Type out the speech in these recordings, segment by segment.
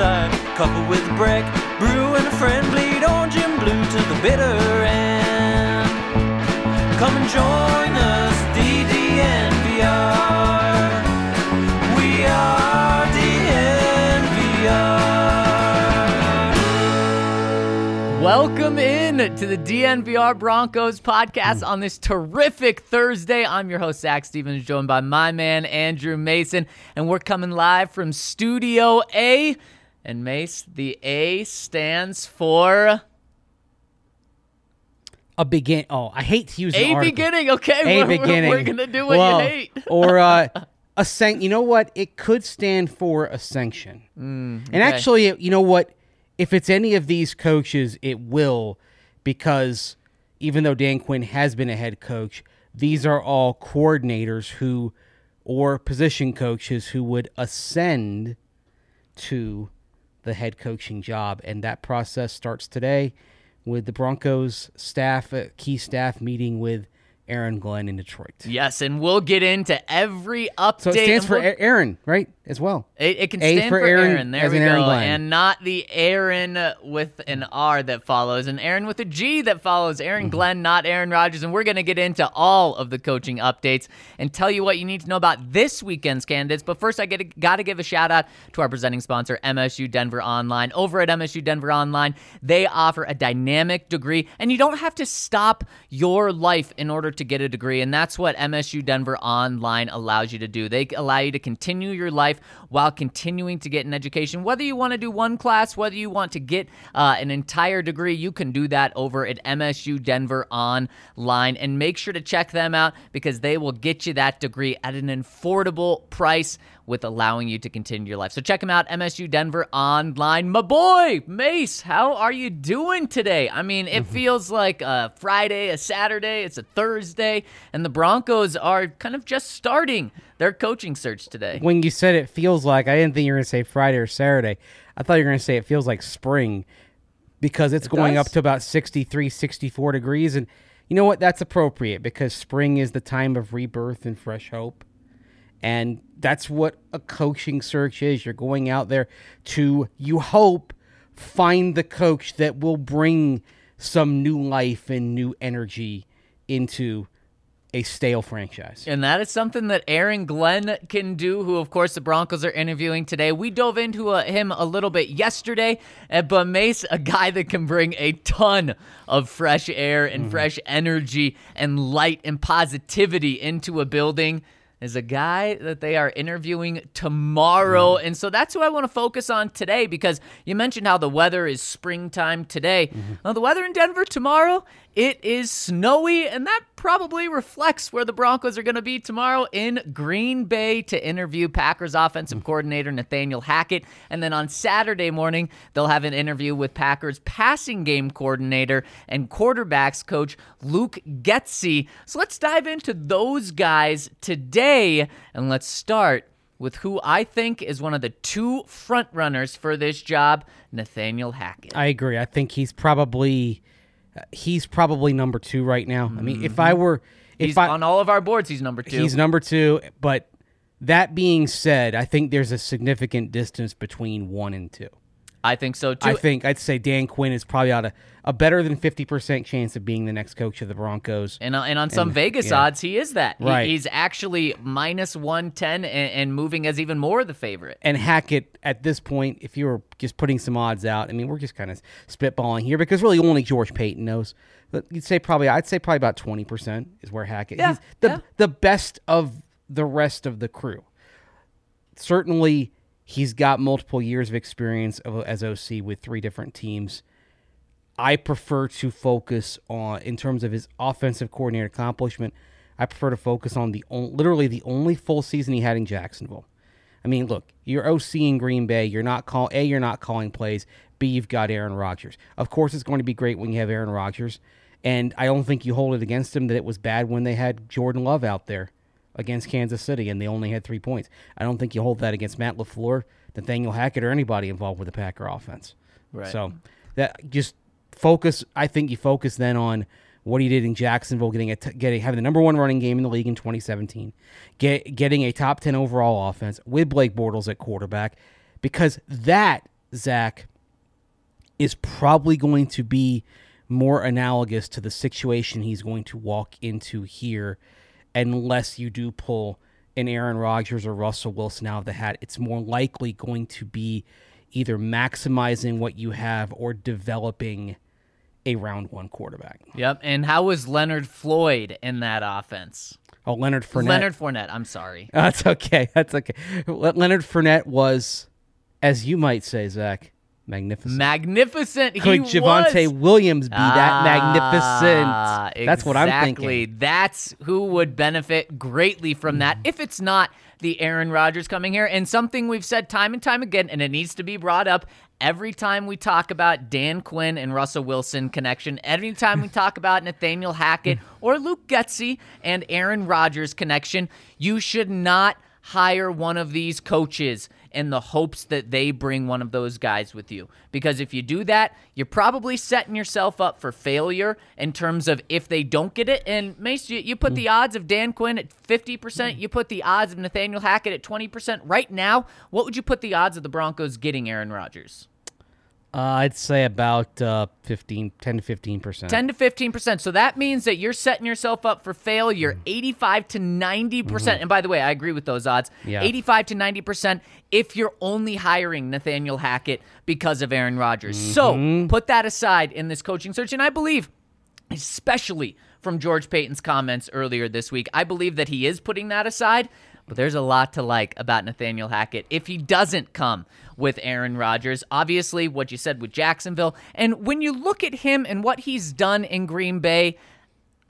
our desire. Coupled with a break, brew and a friend bleed orange and blue to the bitter end. Come and join us, DDNVR. We are DNVR. Welcome in to the DNVR Broncos podcast on this terrific Thursday. I'm your host, Zach Stevens, joined by my man, Andrew Mason, and we're coming live from Studio A. And Mace, the A stands for a begin. Oh, I hate to use A article. beginning. Okay, A we're, beginning. We're, gonna do what Well, you hate. or uh, a sanc. You know what? It could stand for a sanction. Mm, And actually, you know what? If it's any of these coaches, it will, because even though Dan Quinn has been a head coach, these are all coordinators who, or position coaches who would ascend to the head coaching job, and that process starts today with the Broncos staff, uh, key staff meeting with Aaron Glenn in Detroit. Yes, and we'll get into every update. So it stands for we'll- A- Aaron, right? As well. It, it can A stand for for, Aaron, Aaron. There we Aaron go. Glenn. And not the Aaron with an R that follows, and Aaron with a G that follows. Aaron Mm-hmm. Glenn, not Aaron Rodgers. And we're going to get into all of the coaching updates and tell you what you need to know about this weekend's candidates. But first, I get got to give a shout out to our presenting sponsor, MSU Denver Online. Over at MSU Denver Online, they offer a dynamic degree, and you don't have to stop your life in order to get a degree. And that's what MSU Denver Online allows you to do. They allow you to continue your life while continuing to get an education. Whether you want to do one class, whether you want to get uh, an entire degree, you can do that over at MSU Denver Online. And make sure to check them out because they will get you that degree at an affordable price with allowing you to continue your life. So check him out, MSU Denver Online. My boy, Mace, how are you doing today? I mean, it mm-hmm. feels like a Friday, a Saturday, it's a Thursday, and the Broncos are kind of just starting their coaching search today. When you said it feels like, I didn't think you were going to say Friday or Saturday. I thought you were going to say it feels like spring because it's going does? up to about 63, 64 degrees. And you know what? That's appropriate because spring is the time of rebirth and fresh hope. And that's what a coaching search is. You're going out there to, you hope, find the coach that will bring some new life and new energy into a stale franchise. And that is something that Aaron Glenn can do, who, of course, the Broncos are interviewing today. We dove into uh, him a little bit yesterday, uh, but Mace, a guy that can bring a ton of fresh air and fresh energy and light and positivity into a building. Is a guy that they are interviewing tomorrow. And so that's who I want to focus on today because you mentioned how the weather is springtime today. Mm-hmm. Well, the weather in Denver tomorrow, it is snowy, and that probably reflects where the Broncos are going to be tomorrow in Green Bay to interview Packers offensive coordinator Nathaniel Hackett. And then on Saturday morning, they'll have an interview with Packers passing game coordinator and quarterbacks coach Luke Getsy. So let's dive into those guys today, and let's start with who I think is one of the two front runners for this job, Nathaniel Hackett. I agree. I think he's probably he's probably number two right now. I mean, if I were if Mm-hmm. he's I on all of our boards. He's number two. he's number two, but that being said, I think there's a significant distance between one and two. I think so too. I think I'd say Dan Quinn is probably out a, a better than fifty percent chance of being the next coach of the Broncos. And, uh, and on some And- Vegas yeah. odds, he is that. He- Right. he's actually minus 110 and, and moving as even more the favorite. and Hackett at this point, if you were just putting some odds out, I mean, we're just kind of spitballing here because really only George Paton knows. But you'd say probably, I'd say probably about twenty percent is where Hackett. Yeah, he's the yeah. the best of the rest of the crew. Certainly, he's got multiple years of experience as OC with three different teams. I prefer to focus on, in terms of his offensive coordinator accomplishment, I prefer to focus on the on, literally the only full season he had in Jacksonville. I mean, look, you're OC in Green Bay. You're not call a. You're not calling plays. B. You've got Aaron Rodgers. Of course, it's going to be great when you have Aaron Rodgers, and I don't think you hold it against him that it was bad when they had Jordan Love out there against Kansas City and they only had three points. I don't think you hold that against Matt Lafleur, Nathaniel Hackett, or anybody involved with the Packer offense. Right. So that just focus. I think you focus then on what he did in Jacksonville, getting a t- getting having the number one running game in the league in 2017, get, getting a top 10 overall offense with Blake Bortles at quarterback, because that Zach is probably going to be more analogous to the situation he's going to walk into here, unless you do pull an Aaron Rodgers or Russell Wilson out of the hat. It's more likely going to be either maximizing what you have or developing a round one quarterback. Yep. And how was Leonard Floyd in that offense? Oh, Leonard Fournette. Leonard Fournette. I'm sorry. That's okay. That's okay. Le- Leonard Fournette was, as you might say, Zach, magnificent. Magnificent. He Could Javonte was. Williams be that Ah, magnificent? That's what I'm thinking. That's who would benefit greatly from that if it's not the Aaron Rodgers coming here. And something we've said time and time again, and it needs to be brought up every time we talk about Dan Quinn and Russell Wilson connection, every time we talk about Nathaniel Hackett or Luke Getsy and Aaron Rodgers connection, you should not hire one of these coaches in the hopes that they bring one of those guys with you. Because if you do that, you're probably setting yourself up for failure in terms of if they don't get it. And Mace, you, you put the mm. odds of Dan Quinn at 50%, you put the odds of Nathaniel Hackett at 20%. Right now, what would you put the odds of the Broncos getting Aaron Rodgers? Uh, I'd say about uh, 15, 10 to 15 percent. 10 to 15%. So that means that you're setting yourself up for failure 85 to 90%. percent And by the way, I agree with those odds. Yeah. 85 to 90% if you're only hiring Nathaniel Hackett because of Aaron Rodgers. So put that aside in this coaching search. And I believe, especially from George Paton's comments earlier this week, I believe that he is putting that aside. But there's a lot to like about Nathaniel Hackett if he doesn't come with Aaron Rodgers. Obviously, what you said with Jacksonville. And when you look at him and what he's done in Green Bay,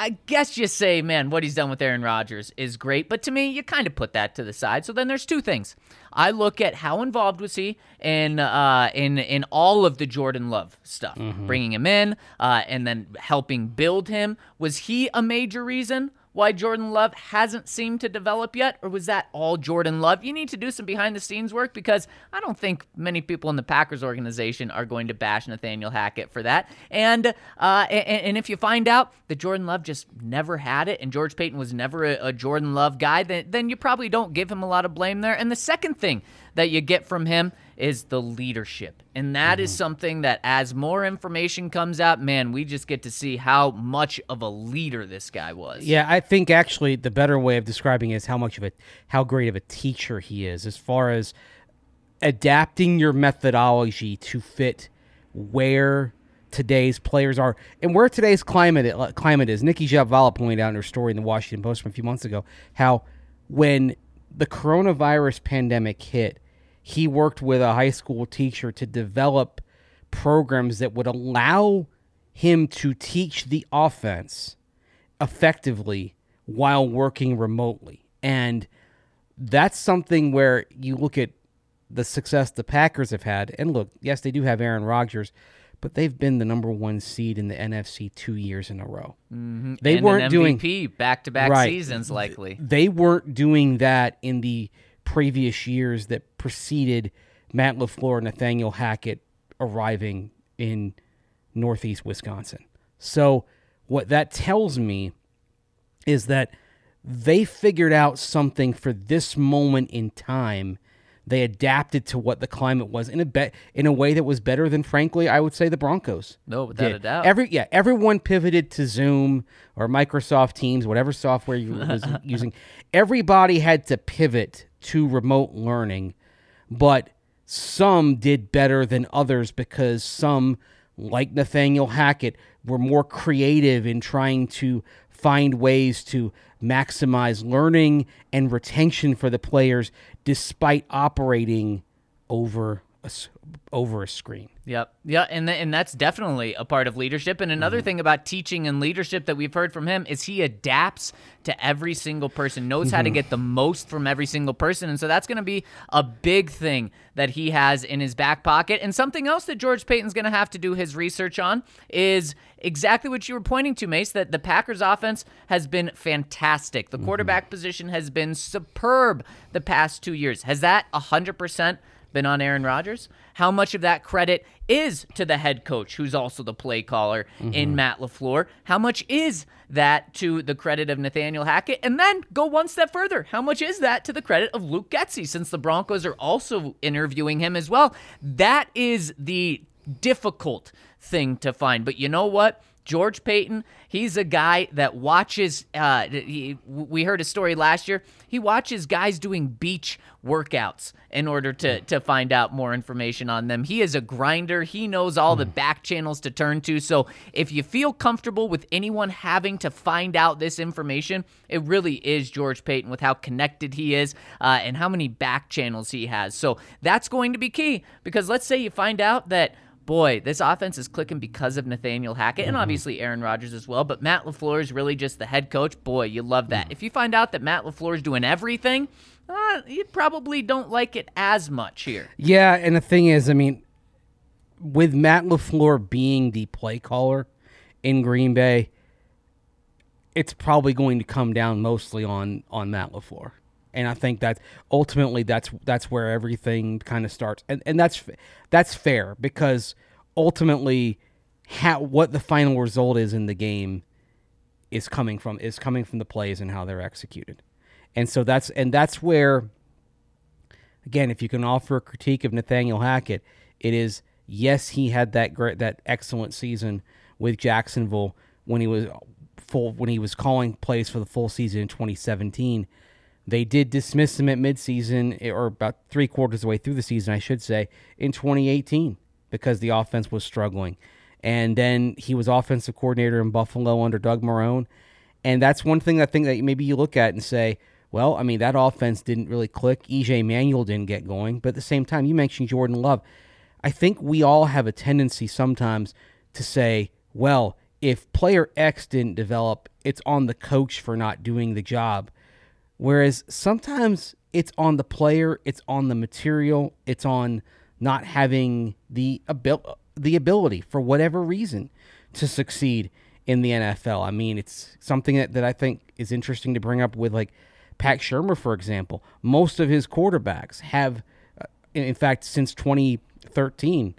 I guess you say, man, what he's done with Aaron Rodgers is great. But to me, you kind of put that to the side. So then there's two things. I look at how involved was he in uh, in in all of the Jordan Love stuff, bringing him in uh, and then helping build him. Was he a major reason? Why Jordan Love hasn't seemed to develop yet, or was that all Jordan Love? You need to do some behind the scenes work because I don't think many people in the Packers organization are going to bash Nathaniel Hackett for that. And uh, and, and if you find out that Jordan Love just never had it and George Paton was never a, a Jordan Love guy, then then you probably don't give him a lot of blame there. And the second thing that you get from him is the leadership. And that is mm-hmm. something that as more information comes out, man, we just get to see how much of a leader this guy was. Yeah, I think actually the better way of describing it is how much of a how great of a teacher he is as far as adapting your methodology to fit where today's players are and where today's climate uh, climate is. Nicki Jhabvala pointed out in her story in the Washington Post from a few months ago how when the coronavirus pandemic hit, he worked with a high school teacher to develop programs that would allow him to teach the offense effectively while working remotely. And that's something where you look at the success the Packers have had. And look, yes, they do have Aaron Rodgers, but they've been the number one seed in the NFC two years in a row. Mm-hmm. They and weren't doing back to back seasons, likely. they weren't doing that in the previous years that preceded Matt LaFleur and Nathaniel Hackett arriving in Northeast Wisconsin. So, what that tells me is that they figured out something for this moment in time. They adapted to what the climate was in a be- in a way that was better than, frankly, I would say the Broncos. No, without did. a doubt. Every yeah, everyone pivoted to Zoom or Microsoft Teams, whatever software you was using. Everybody had to pivot to remote learning, but some did better than others because some, like Nathaniel Hackett, were more creative in trying to find ways to maximize learning and retention for the players despite operating over a, over a screen. Yep. Yeah, and th- and that's definitely a part of leadership. And another mm-hmm. thing about teaching and leadership that we've heard from him is he adapts to every single person, knows how to mm-hmm. get the most from every single person. And so that's going to be a big thing that he has in his back pocket. And something else that George Paton's going to have to do his research on is exactly what you were pointing to, Mace, that the Packers offense has been fantastic. The mm-hmm. quarterback position has been superb the past 2 years. Has that 100% been on Aaron Rodgers. How much of that credit is to the head coach, who's also the play caller in mm-hmm. Matt LaFleur? How much is that to the credit of Nathaniel Hackett? And then go one step further. How much is that to the credit of Luke Getsy, since the Broncos are also interviewing him as well? That is the difficult thing to find. But you know what? George Paton, he's a guy that watches. Uh, he, we heard a story last year. He watches guys doing beach workouts in order to to find out more information on them. He is a grinder. He knows all the back channels to turn to. So if you feel comfortable with anyone having to find out this information, it really is George Paton with how connected he is uh, and how many back channels he has. So that's going to be key because let's say you find out that boy, this offense is clicking because of Nathaniel Hackett and obviously Aaron Rodgers as well. But Matt LaFleur is really just the head coach. Boy, you love that. If you find out that Matt LaFleur is doing everything, uh, you probably don't like it as much here. Yeah, and the thing is, I mean, with Matt LaFleur being the play caller in Green Bay, it's probably going to come down mostly on on Matt LaFleur. And I think that ultimately that's that's where everything kind of starts. And and that's that's fair because ultimately how, what the final result is in the game is coming from is coming from the plays and how they're executed. And so that's and that's where again, if you can offer a critique of Nathaniel Hackett, it is yes, he had that great, that excellent season with Jacksonville when he was full when he was calling plays for the full season in 2017. They did dismiss him at midseason, eh, or about three quarters of the way through the season, I should say, in 2018 because the offense was struggling. And then he was offensive coordinator in Buffalo under Doug Marrone. And that's one thing I think that maybe you look at and say, well, I mean, that offense didn't really click. EJ Manuel didn't get going. But at the same time, you mentioned Jordan Love. I think we all have a tendency sometimes to say, well, if player X didn't develop, it's on the coach for not doing the job. Whereas sometimes it's on the player, it's on the material, it's on not having the abil- the ability for whatever reason to succeed in the NFL. I mean, it's something that, that I think is interesting to bring up with like Pat Shurmur, for example. Most of his quarterbacks have, uh, in fact, since 2013,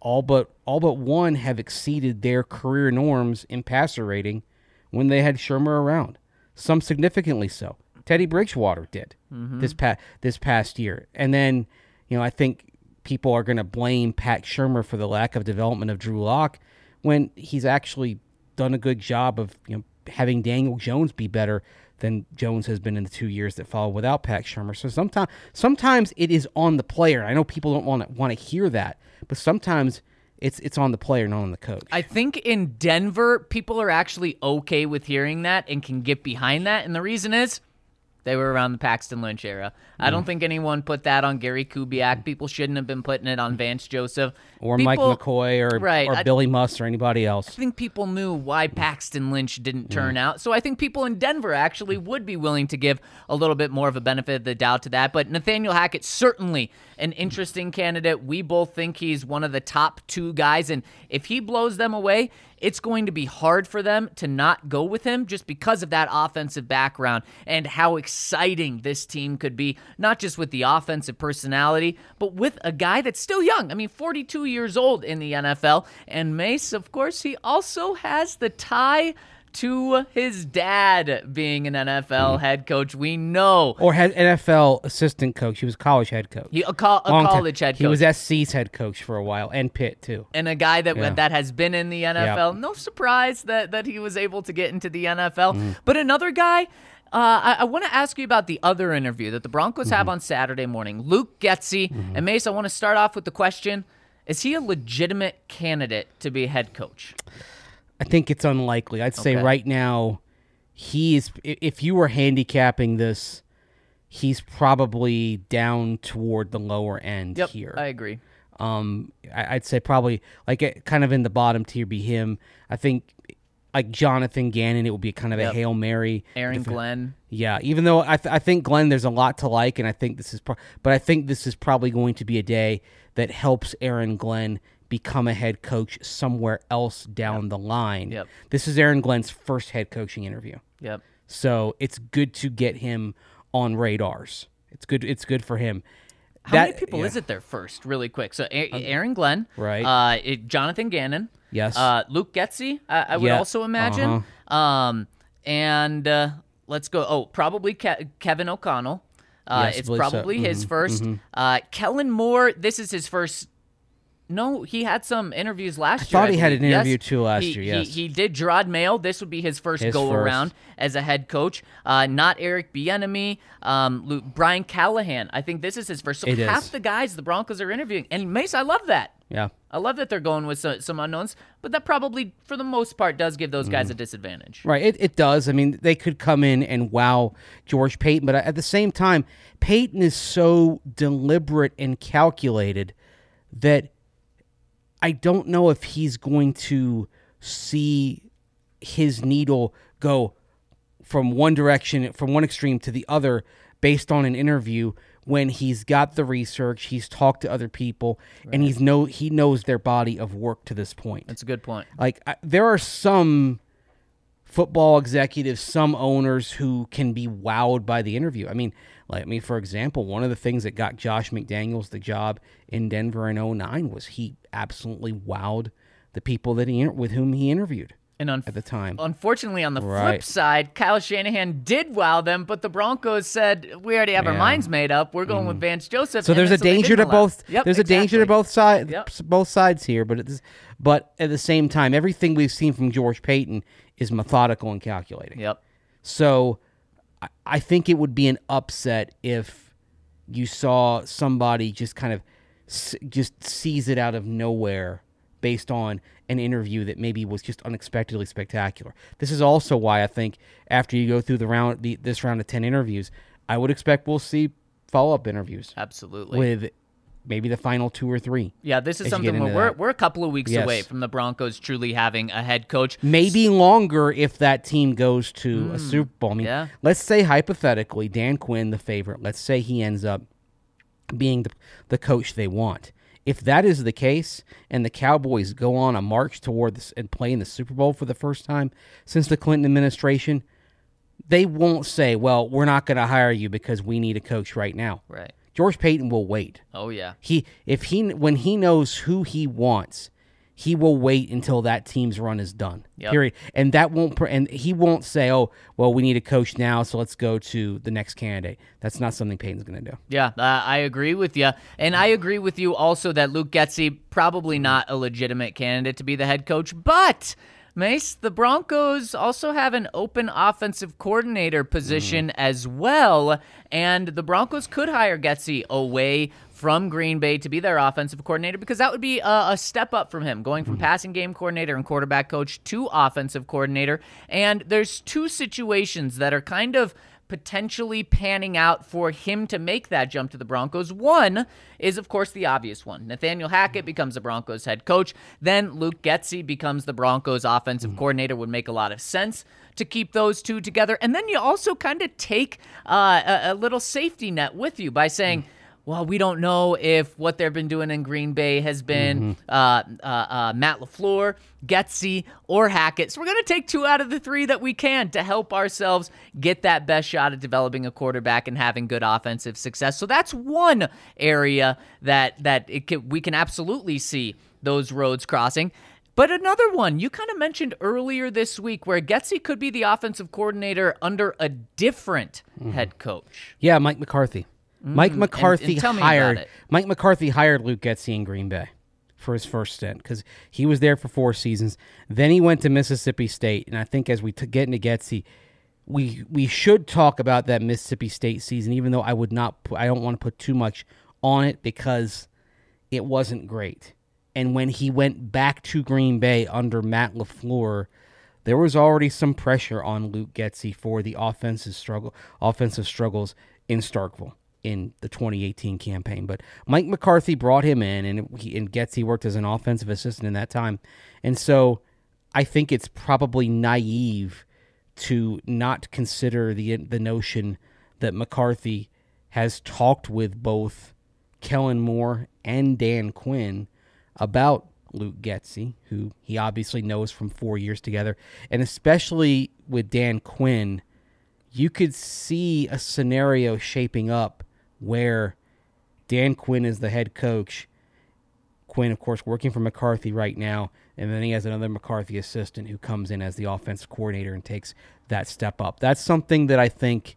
all but all but one have exceeded their career norms in passer rating when they had Shurmur around. Some significantly so. Teddy Bridgewater did mm-hmm. this past this past year, and then you know I think people are going to blame Pat Shurmur for the lack of development of Drew Lock when he's actually done a good job of you know having Daniel Jones be better than Jones has been in the two years that follow without Pat Shurmur. So sometimes sometimes it is on the player. I know people don't want to want to hear that, but sometimes it's it's on the player, not on the coach. I think in Denver, people are actually okay with hearing that and can get behind that. And the reason is they were around the Paxton Lynch era. I Mm. don't think anyone put that on Gary Kubiak. People shouldn't have been putting it on Vance Joseph. or People- Mike McCoy or, right, or I- Billy Muss or anybody else. I think people knew why Paxton Lynch didn't turn out. So I think people in Denver actually would be willing to give a little bit more of a benefit of the doubt to that. But Nathaniel Hackett, certainly an interesting candidate. We both think he's one of the top two guys. And if he blows them away, it's going to be hard for them to not go with him just because of that offensive background and how exciting this team could be, not just with the offensive personality, but with a guy that's still young. I mean, 42 years old in the NFL. And Mace, of course, he also has the tie to his dad being an NFL Mm-hmm. head coach. We know Or had NFL assistant coach. He was college head coach. he a, col- a Long time. college head coach. He was SC's head coach for a while, and Pitt too. and a guy that Yeah. that has been in the NFL. No surprise that that he was able to get into the NFL. Mm-hmm. But another guy. Uh, I, I want to ask you about the other interview that the Broncos Mm-hmm. have on Saturday morning. Luke Getsy and Mace. I want to start off with the question: Is he a legitimate candidate to be head coach? I think it's unlikely. I'd say Okay. right now, he is. If you were handicapping this, he's probably down toward the lower end Yep, here. I agree. Um, I, I'd say probably like eh, kind of in the bottom tier be him. I think like Jonathan Gannon, it would be kind of Yep. a hail mary. Aaron Glenn. Yeah, even though I, th- I think Glenn, there's a lot to like, and I think this is, pro- but I think this is probably going to be a day that helps Aaron Glenn become a head coach somewhere else down the line. Yep. This is Aaron Glenn's first head coaching interview, Yep. so it's good to get him on radars. It's good. It's good for him. How That- many people yeah. is it there first, really quick? So A- Aaron Glenn, Right. Uh, it- Jonathan Gannon, Yes. Uh, Luke Getsy, I, I would Yeah, also imagine. Um, and uh, let's go. Oh, probably Ke- Kevin O'Connell. Uh, Yes, it's believe so. probably his Mhm, 1st Uh, Kellen Moore. This is his first. No, he had some interviews last year. thought he had an interview Yes. too last He- year, he- yes. he, did Jerod Mayo. This would be his first His go first. around as a head coach. Uh, not Eric Bieniemy. Um, Luke, Brian Callahan. I think this is his first. So It half is. the guys the Broncos are interviewing, and Mace, I love that. Yeah. I love that they're going with some, some unknowns, but that probably, for the most part, does give those Mm. guys a disadvantage. Right, it, it does. I mean, they could come in and wow George Paton, but at the same time, Paton is so deliberate and calculated that I don't know if he's going to see his needle go from one direction, from one extreme to the other based on an interview when he's got the research, he's talked to other people, and he's know he knows their body of work to this point. That's a good point. Like I, there are some football executives, some owners who can be wowed by the interview. I mean, like I mean, for example, one of the things that got Josh McDaniels the job in Denver in 09 was he absolutely wowed the people that he with whom he interviewed And un- at the time. unfortunately, on the flip side, Kyle Shanahan did wow them, but the Broncos said, we already have our Yeah. Mm. minds made up. We're going with Vance Joseph. So there's a danger to both. Yep, there's a danger to both sides. Yep. Both sides here, but but at the same time, everything we've seen from George Paton is methodical and calculating. Yep. So I- I think it would be an upset if you saw somebody just kind of s- just seize it out of nowhere based on an interview that maybe was just unexpectedly spectacular. This is also why I think after you go through the round the, this round of 10 interviews, I would expect we'll see follow-up interviews Absolutely. with maybe the final two or three. yeah, this is as you get something where we're, that. we're a couple of weeks Yes. away from the Broncos truly having a head coach. maybe longer if that team goes to a hmm. Super Bowl. I mean, yeah. let's say hypothetically, Dan Quinn, the favorite, let's say he ends up being the, the coach they want. If that is the case, and the Cowboys go on a march toward this and play in the Super Bowl for the first time since the Clinton administration, they won't say, "Well, we're not going to hire you because we need a coach right now." Right. George Paton will wait. Oh, yeah. He if he when he knows who he wants, he will wait until that team's run is done. Yep. Period. And that won't and he won't say, "Oh, well, we need a coach now, so let's go to the next candidate." That's not something Paton's going to do. Yeah, uh, I agree with you. And I agree with you also that Luke Getsy probably not a legitimate candidate to be the head coach, but Mace, the Broncos also have an open offensive coordinator position mm. as well, and the Broncos could hire Getsy away from Green Bay to be their offensive coordinator because that would be a, a step up from him, going from mm. passing game coordinator and quarterback coach to offensive coordinator. And there's two situations that are kind of potentially panning out for him to make that jump to the Broncos. One is, of course, the obvious one. Nathaniel Hackett becomes the Broncos head coach. Then Luke Getsy becomes the Broncos offensive coordinator. Would make a lot of sense to keep those two together. And then you also kind of take uh, a, a little safety net with you by saying, well, we don't know if what they've been doing in Green Bay has been uh, uh, uh, Matt LaFleur, Getsy, or Hackett. So we're going to take two out of the three that we can to help ourselves get that best shot at developing a quarterback and having good offensive success. So that's one area that that it can, we can absolutely see those roads crossing. But another one, you kind of mentioned earlier this week where Getsy could be the offensive coordinator under a different head coach. Yeah, Mike McCarthy. Mike McCarthy Mm-hmm. and about hired. Mike McCarthy hired Luke Getsy in Green Bay for his first stint because he was there for four seasons. Then he went to Mississippi State, and I think as we t- get into Getsy, we we should talk about that Mississippi State season, even though I would not. pu- I don't want to put too much on it because it wasn't great. And when he went back to Green Bay under Matt LaFleur, there was already some pressure on Luke Getsy for the offensive struggle, offensive struggles in Starkville in the 2018 campaign. But Mike McCarthy brought him in, and he, and Getsy worked as an offensive assistant in that time. And so, I think it's probably naive to not consider the the notion that McCarthy has talked with both Kellen Moore and Dan Quinn about Luke Getsy, who he obviously knows from four years together, and especially with Dan Quinn, you could see a scenario shaping up where Dan Quinn is the head coach. Quinn, of course, working for McCarthy right now, and then he has another McCarthy assistant who comes in as the offensive coordinator and takes that step up. That's something that I think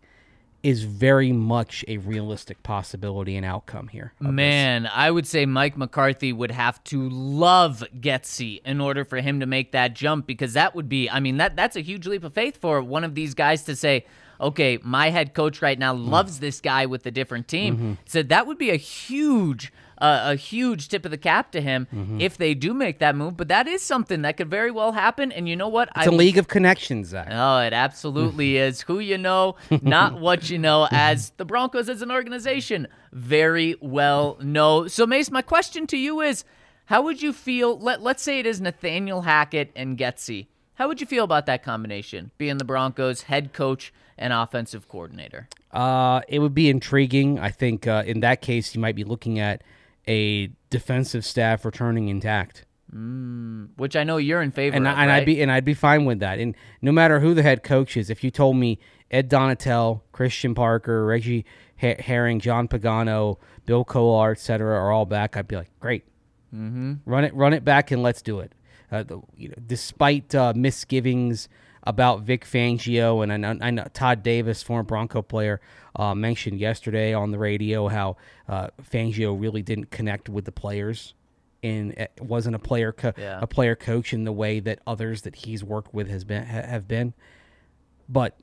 is very much a realistic possibility and outcome here. of this. Man, I would say Mike McCarthy would have to love Getsy in order for him to make that jump because that would be, I mean, that that's a huge leap of faith for one of these guys to say, okay, my head coach right now mm. loves this guy with a different team. Mm-hmm. So that would be a huge, uh, a huge tip of the cap to him mm-hmm. if they do make that move. But that is something that could very well happen. And you know what? It's a league of connections, Zach. Oh, it absolutely is. Who you know, not what you know, as the Broncos as an organization very well know. So, Mace, my question to you is how would you feel? Let, let's say it is Nathaniel Hackett and Getsy. How would you feel about that combination, being the Broncos head coach and offensive coordinator? Uh, it would be intriguing. I think uh, in that case, you might be looking at a defensive staff returning intact, Which I know you're in favor and, of. I, and right? I'd be and I'd be fine with that. And no matter who the head coach is, if you told me Ed Donatell, Christian Parker, Reggie Her- Herring, John Pagano, Bill Kolar, etc., are all back, I'd be like, great, mm-hmm. run it, run it back, and let's do it. Uh, the, you know, despite uh, misgivings about Vic Fangio and I know, I know Todd Davis, former Bronco player, uh, mentioned yesterday on the radio how uh, Fangio really didn't connect with the players. and it wasn't a player co- Yeah. a player coach in the way that others that he's worked with has been ha- have been, but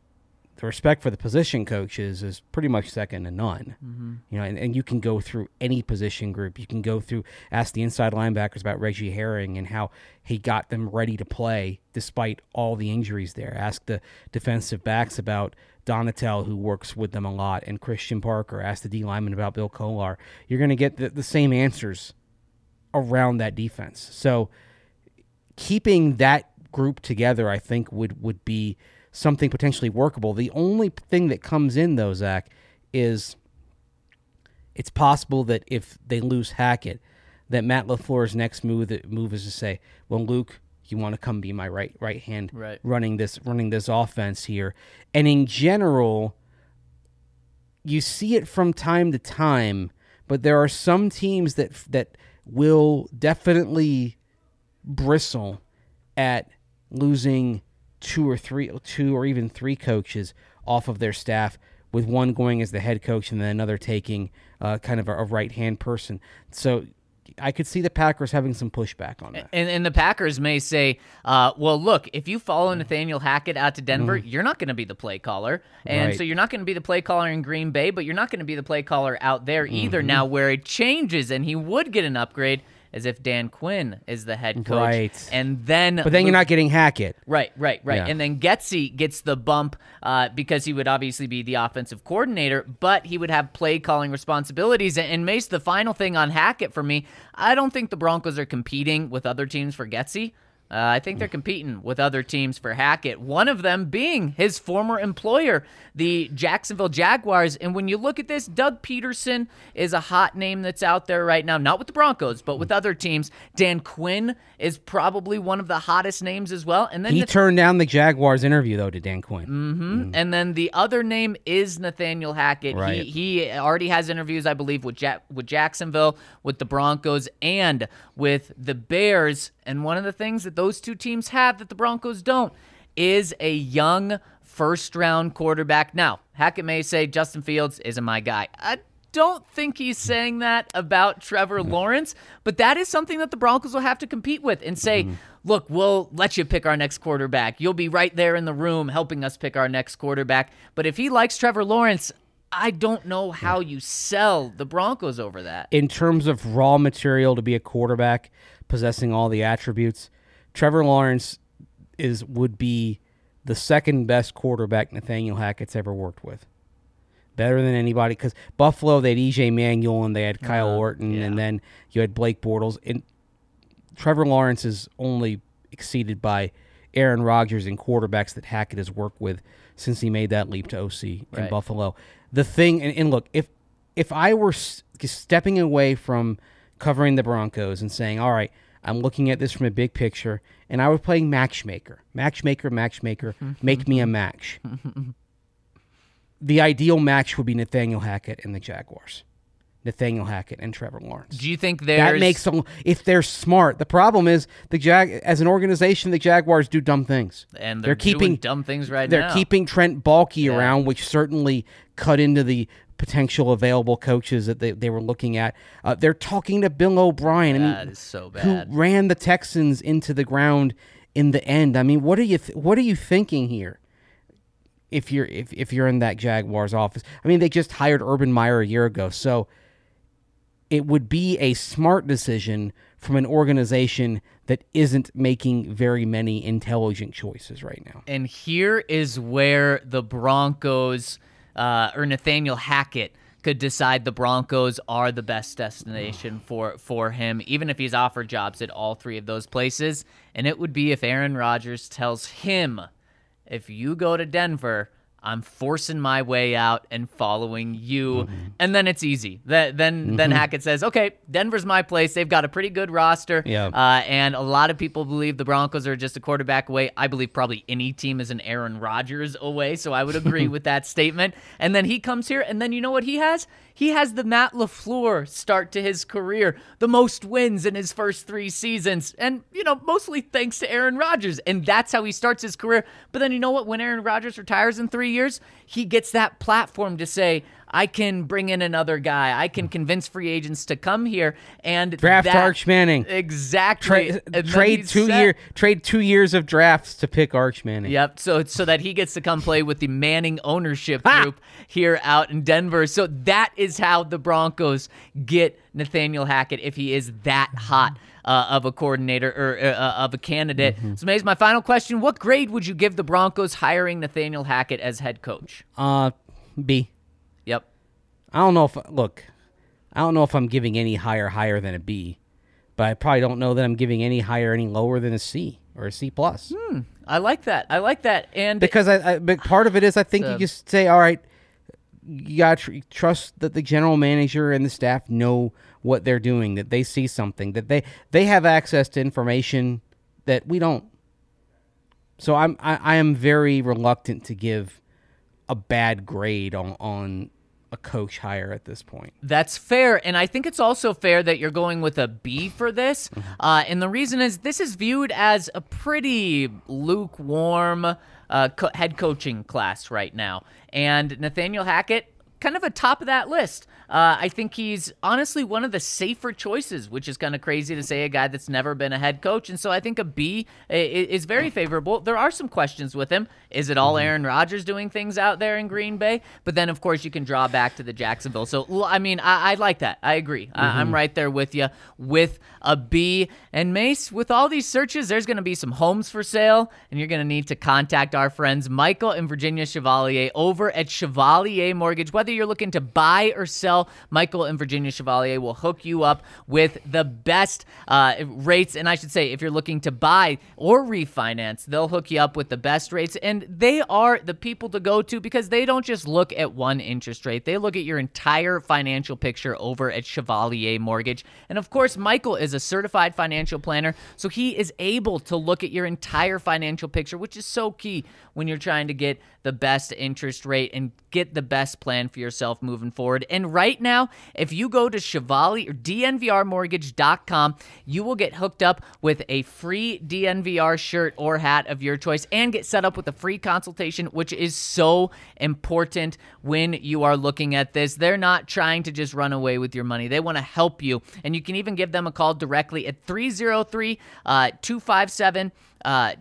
the respect for the position coaches is pretty much second to none. Mm-hmm. You know, and, and you can go through any position group. You can go through ask the inside linebackers about Reggie Herring and how he got them ready to play despite all the injuries there. Ask the defensive backs about Donatell, who works with them a lot, and Christian Parker. Ask the D lineman about Bill Kolar. You're going to get the, the same answers around that defense. So keeping that group together, I think would would be something potentially workable. The only thing that comes in though, Zach, is it's possible that if they lose Hackett, that Matt Lafleur's next move move is to say, "Well, Luke, you want to come be my right right hand Right. running this running this offense here." And in general, you see it from time to time, but there are some teams that that will definitely bristle at losing two or three two or even three coaches off of their staff with one going as the head coach and then another taking uh, kind of a, a right hand person so I could see the Packers having some pushback on that. And, and the Packers may say, uh, well, look, if you follow Nathaniel Hackett out to Denver, you're not going to be the play caller. And Mm. Right. so you're not going to be the play caller in Green Bay, but you're not going to be the play caller out there either. Mm-hmm. Now, where it changes and he would get an upgrade is if Dan Quinn is the head coach. Right. And then. But then you're not getting Hackett. Right, right, right. Yeah. And then Getsy gets the bump uh, because he would obviously be the offensive coordinator, but he would have play calling responsibilities. And, and Mace, the final thing on Hackett for me, I don't think the Broncos are competing with other teams for Getsy. Uh, I think they're competing with other teams for Hackett, one of them being his former employer, the Jacksonville Jaguars. And when you look at this, Doug Pederson is a hot name that's out there right now, not with the Broncos, but with other teams. Dan Quinn is probably one of the hottest names as well. And then He turned down the Jaguars interview though to Dan Quinn. Mm-hmm. and then the other name is Nathaniel Hackett. Right. He he already has interviews, I believe, with ja- with Jacksonville, with the Broncos, and with the Bears. And one of the things that those two teams have that the Broncos don't is a young first round quarterback. Now, Hackett may say Justin Fields isn't my guy. I don't think he's saying that about Trevor Lawrence, but that is something that the Broncos will have to compete with and say, mm-hmm. look, we'll let you pick our next quarterback. You'll be right there in the room helping us pick our next quarterback. But if he likes Trevor Lawrence, I don't know how you sell the Broncos over that. in terms of raw material to be a quarterback possessing all the attributes, Trevor Lawrence is would be the second best quarterback Nathaniel Hackett's ever worked with. Better than anybody because Buffalo they had EJ Manuel and they had Kyle uh-huh. Orton yeah. and then you had Blake Bortles and Trevor Lawrence is only exceeded by Aaron Rodgers and quarterbacks that Hackett has worked with since he made that leap to OC in Right. Buffalo. The thing, and, and look, if if I were s- stepping away from covering the Broncos and saying, "All right, I'm looking at this from a big picture," and I was playing matchmaker, matchmaker, matchmaker, make me a match. the ideal match would be Nathaniel Hackett and the Jaguars. Nathaniel Hackett and Trevor Lawrence. Do you think there's That makes them if they're smart. The problem is the Jag as an organization, the Jaguars do dumb things. and they're, keeping doing dumb things right they're now. keeping Trent Baalke around, which certainly cut into the potential available coaches that they, they were looking at. Uh, they're talking to Bill O'Brien. I mean, That is so bad. who ran the Texans into the ground in the end. I mean, what are you th- what are you thinking here? If you're if, if you're in that Jaguars office, I mean, they just hired Urban Meyer a year ago, so it would be a smart decision from an organization that isn't making very many intelligent choices right now. And here is where the Broncos uh, or Nathaniel Hackett could decide the Broncos are the best destination for for him, even if he's offered jobs at all three of those places. And it would be if Aaron Rodgers tells him, if you go to Denver, I'm forcing my way out and following you, Mm-hmm. and then it's easy. That then then Hackett says, "Okay, Denver's my place. They've got a pretty good roster, Yeah. uh, and a lot of people believe the Broncos are just a quarterback away. I believe probably any team is an Aaron Rodgers away, so I would agree with that statement. And then he comes here, and then you know what he has? He has the Matt LaFleur start to his career, the most wins in his first three seasons, and you know mostly thanks to Aaron Rodgers, and that's how he starts his career. But then you know what? When Aaron Rodgers retires in three years, he gets that platform to say. I can bring in another guy. I can convince free agents to come here and Draft that- Arch Manning. Exactly. Trade trade two set. year trade two years of drafts to pick Arch Manning. Yep. So so that he gets to come play with the Manning ownership group here out in Denver. So that is how the Broncos get Nathaniel Hackett if he is that hot. Uh, of a coordinator or uh, uh, of a candidate. So, Mays, my final question: What grade would you give the Broncos hiring Nathaniel Hackett as head coach? Uh, B. I don't know if look, I don't know if I'm giving any higher higher than a B, but I probably don't know that I'm giving any higher any lower than a C or a C plus. Hmm. I like that. I like that. And Because I, I, but part of it is I think you just say, all right, you got to tr- trust that the general manager and the staff know what they're doing, that they see something, that they they have access to information that we don't. So I'm I, I am very reluctant to give a bad grade on on a coach hire at this point. That's fair, and I think it's also fair that you're going with a B for this. Uh, and the reason is this is viewed as a pretty lukewarm uh, co- head coaching class right now, and Nathaniel Hackett. Kind of a top of that list. Uh, I think he's honestly one of the safer choices, which is kind of crazy to say a guy that's never been a head coach. And so I think a B is very favorable. There are some questions with him. Is it all Aaron Rodgers doing things out there in Green Bay? But then, of course, you can draw back to the Jacksonville. So, I mean, I, I like that. I agree. I, I'm right there with you with a B. And Mace, with all these searches, there's going to be some homes for sale, and you're going to need to contact our friends Michael and Virginia Chevalier over at Chevalier Mortgage. Whether you're looking to buy or sell Michael and Virginia Chevalier will hook you up with the best uh, rates. And I should say, if you're looking to buy or refinance, they'll hook you up with the best rates. And they are the people to go to because they don't just look at one interest rate, they look at your entire financial picture over at Chevalier Mortgage. And of course, Michael is a certified financial planner, so he is able to look at your entire financial picture, which is so key when you're trying to get the best interest rate and get the best plan for yourself moving forward. And right now, if you go to Chevalier or DNVRmortgage.com, you will get hooked up with a free DNVR shirt or hat of your choice and get set up with a free consultation, which is so important when you are looking at this. They're not trying to just run away with your money, they want to help you. And you can even give them a call directly at 303 uh, 257 uh,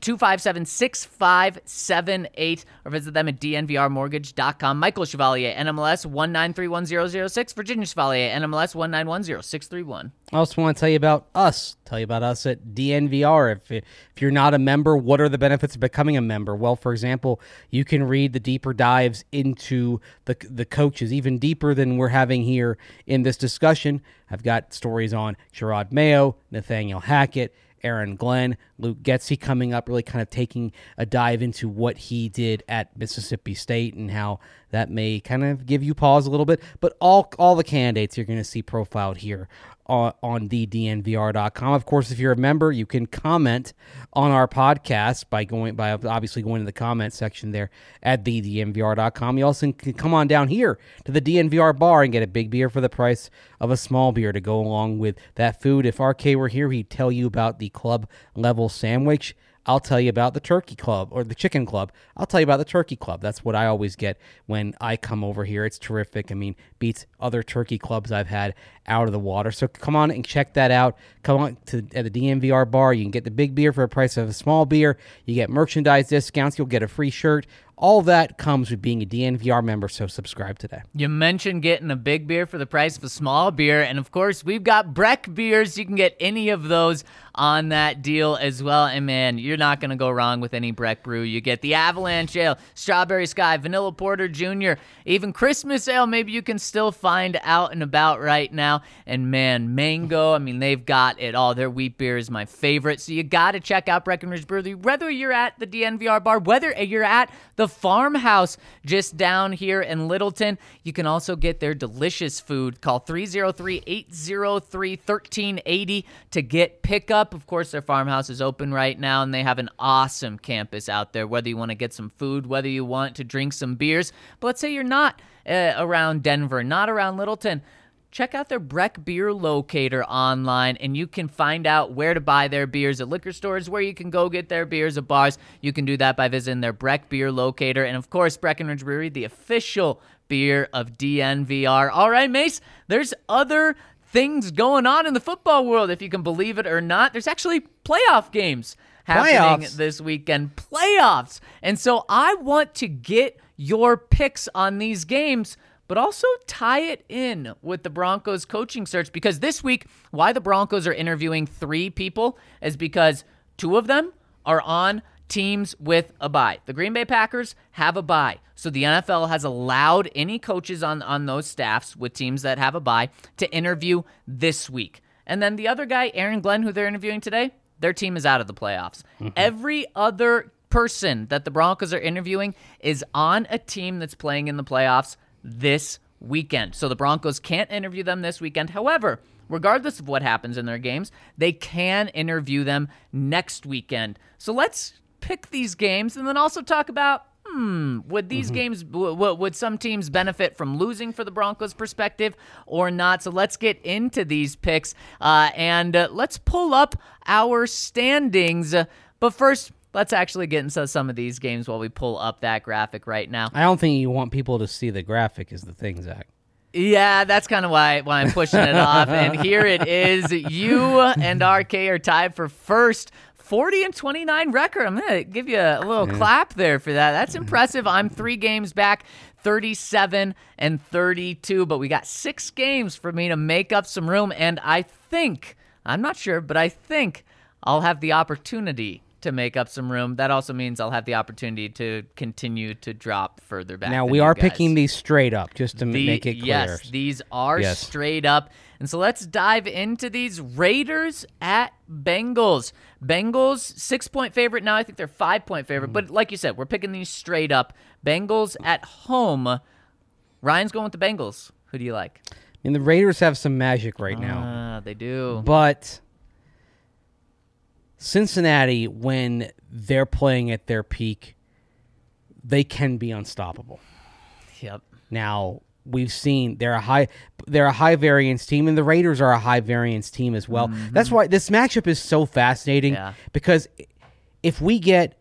257 6578 or visit them at dnvrmortgage.com. Michael Chevalier, NMLS 1931006. Virginia Chevalier, NMLS 1910631. I also want to tell you about us. Tell you about us at DNVR. If if you're not a member, what are the benefits of becoming a member? Well, for example, you can read the deeper dives into the the coaches, even deeper than we're having here in this discussion. I've got stories on Jerod Mayo, Nathaniel Hackett, Aaron Glenn, Luke Getsy coming up, really kind of taking a dive into what he did at Mississippi State and how that may kind of give you pause a little bit. But all all the candidates you're going to see profiled here on, on the dnvr.com. Of course, if you're a member, you can comment on our podcast by going by obviously going to the comment section there at the dnvr.com. You also can come on down here to the DNVR bar and get a big beer for the price of a small beer to go along with that food. If RK were here, he'd tell you about the club level sandwich. I'll tell you about the Turkey Club or the Chicken Club. I'll tell you about the Turkey Club. That's what I always get when I come over here. It's terrific. I mean, beats other turkey clubs I've had out of the water. So come on and check that out. Come on to at the DNVR bar. You can get the big beer for the price of a small beer. You get merchandise discounts. You'll get a free shirt. All that comes with being a DNVR member, so subscribe today. You mentioned getting a big beer for the price of a small beer, and of course, we've got Breck beers. You can get any of those on that deal as well. And man, you're not going to go wrong with any Breck brew. You get the Avalanche Ale, Strawberry Sky, Vanilla Porter Jr., even Christmas Ale. Maybe you can still find out and about right now. And man, Mango. I mean, they've got it all. Their wheat beer is my favorite, so you got to check out Breckenridge Brewery. Whether you're at the DNVR bar, whether you're at the farmhouse just down here in Littleton. You can also get their delicious food. Call 303 803 1380 to get pickup. Of course, their farmhouse is open right now and they have an awesome campus out there. Whether you want to get some food, whether you want to drink some beers, but let's say you're not uh, around Denver, not around Littleton check out their Breck Beer Locator online and you can find out where to buy their beers at liquor stores, where you can go get their beers at bars. You can do that by visiting their Breck Beer Locator. And of course, Breckenridge Brewery, the official beer of DNVR. All right, Mace, there's other things going on in the football world, if you can believe it or not. There's actually playoff games happening Playoffs. this weekend. Playoffs. And so I want to get your picks on these games but also tie it in with the Broncos coaching search because this week, why the Broncos are interviewing three people is because two of them are on teams with a bye. The Green Bay Packers have a bye. So the NFL has allowed any coaches on, on those staffs with teams that have a bye to interview this week. And then the other guy, Aaron Glenn, who they're interviewing today, their team is out of the playoffs. Mm-hmm. Every other person that the Broncos are interviewing is on a team that's playing in the playoffs this weekend. So the Broncos can't interview them this weekend. However, regardless of what happens in their games, they can interview them next weekend. So let's pick these games and then also talk about hmm, would these games, w- w- would some teams benefit from losing for the Broncos' perspective or not? So let's get into these picks uh, and uh, let's pull up our standings. Uh, but first, let's actually get into some of these games while we pull up that graphic right now. I don't think you want people to see the graphic, is the thing, Zach. Yeah, that's kind of why why I'm pushing it off. And here it is. You and RK are tied for first. 40 and 29 record. I'm going to give you a little clap there for that. That's impressive. I'm 3 games back, 37 and 32, but we got 6 games for me to make up some room and I think, I'm not sure, but I think I'll have the opportunity to make up some room. That also means I'll have the opportunity to continue to drop further back. Now we are picking these straight up just to The- make it clear. Yes, these are Yes. straight up. And so let's dive into these Raiders at Bengals. Bengals, six point favorite. Now I think they're five point favorite. Mm. But like you said, we're picking these straight up. Bengals at home. Ryan's going with the Bengals. Who do you like? I mean, the Raiders have some magic right now. Ah, they do. But Cincinnati, when they're playing at their peak, they can be unstoppable. Yep. Now we've seen they're a high they're a high variance team, and the Raiders are a high variance team as well. That's why this matchup is so fascinating Yeah. because if we get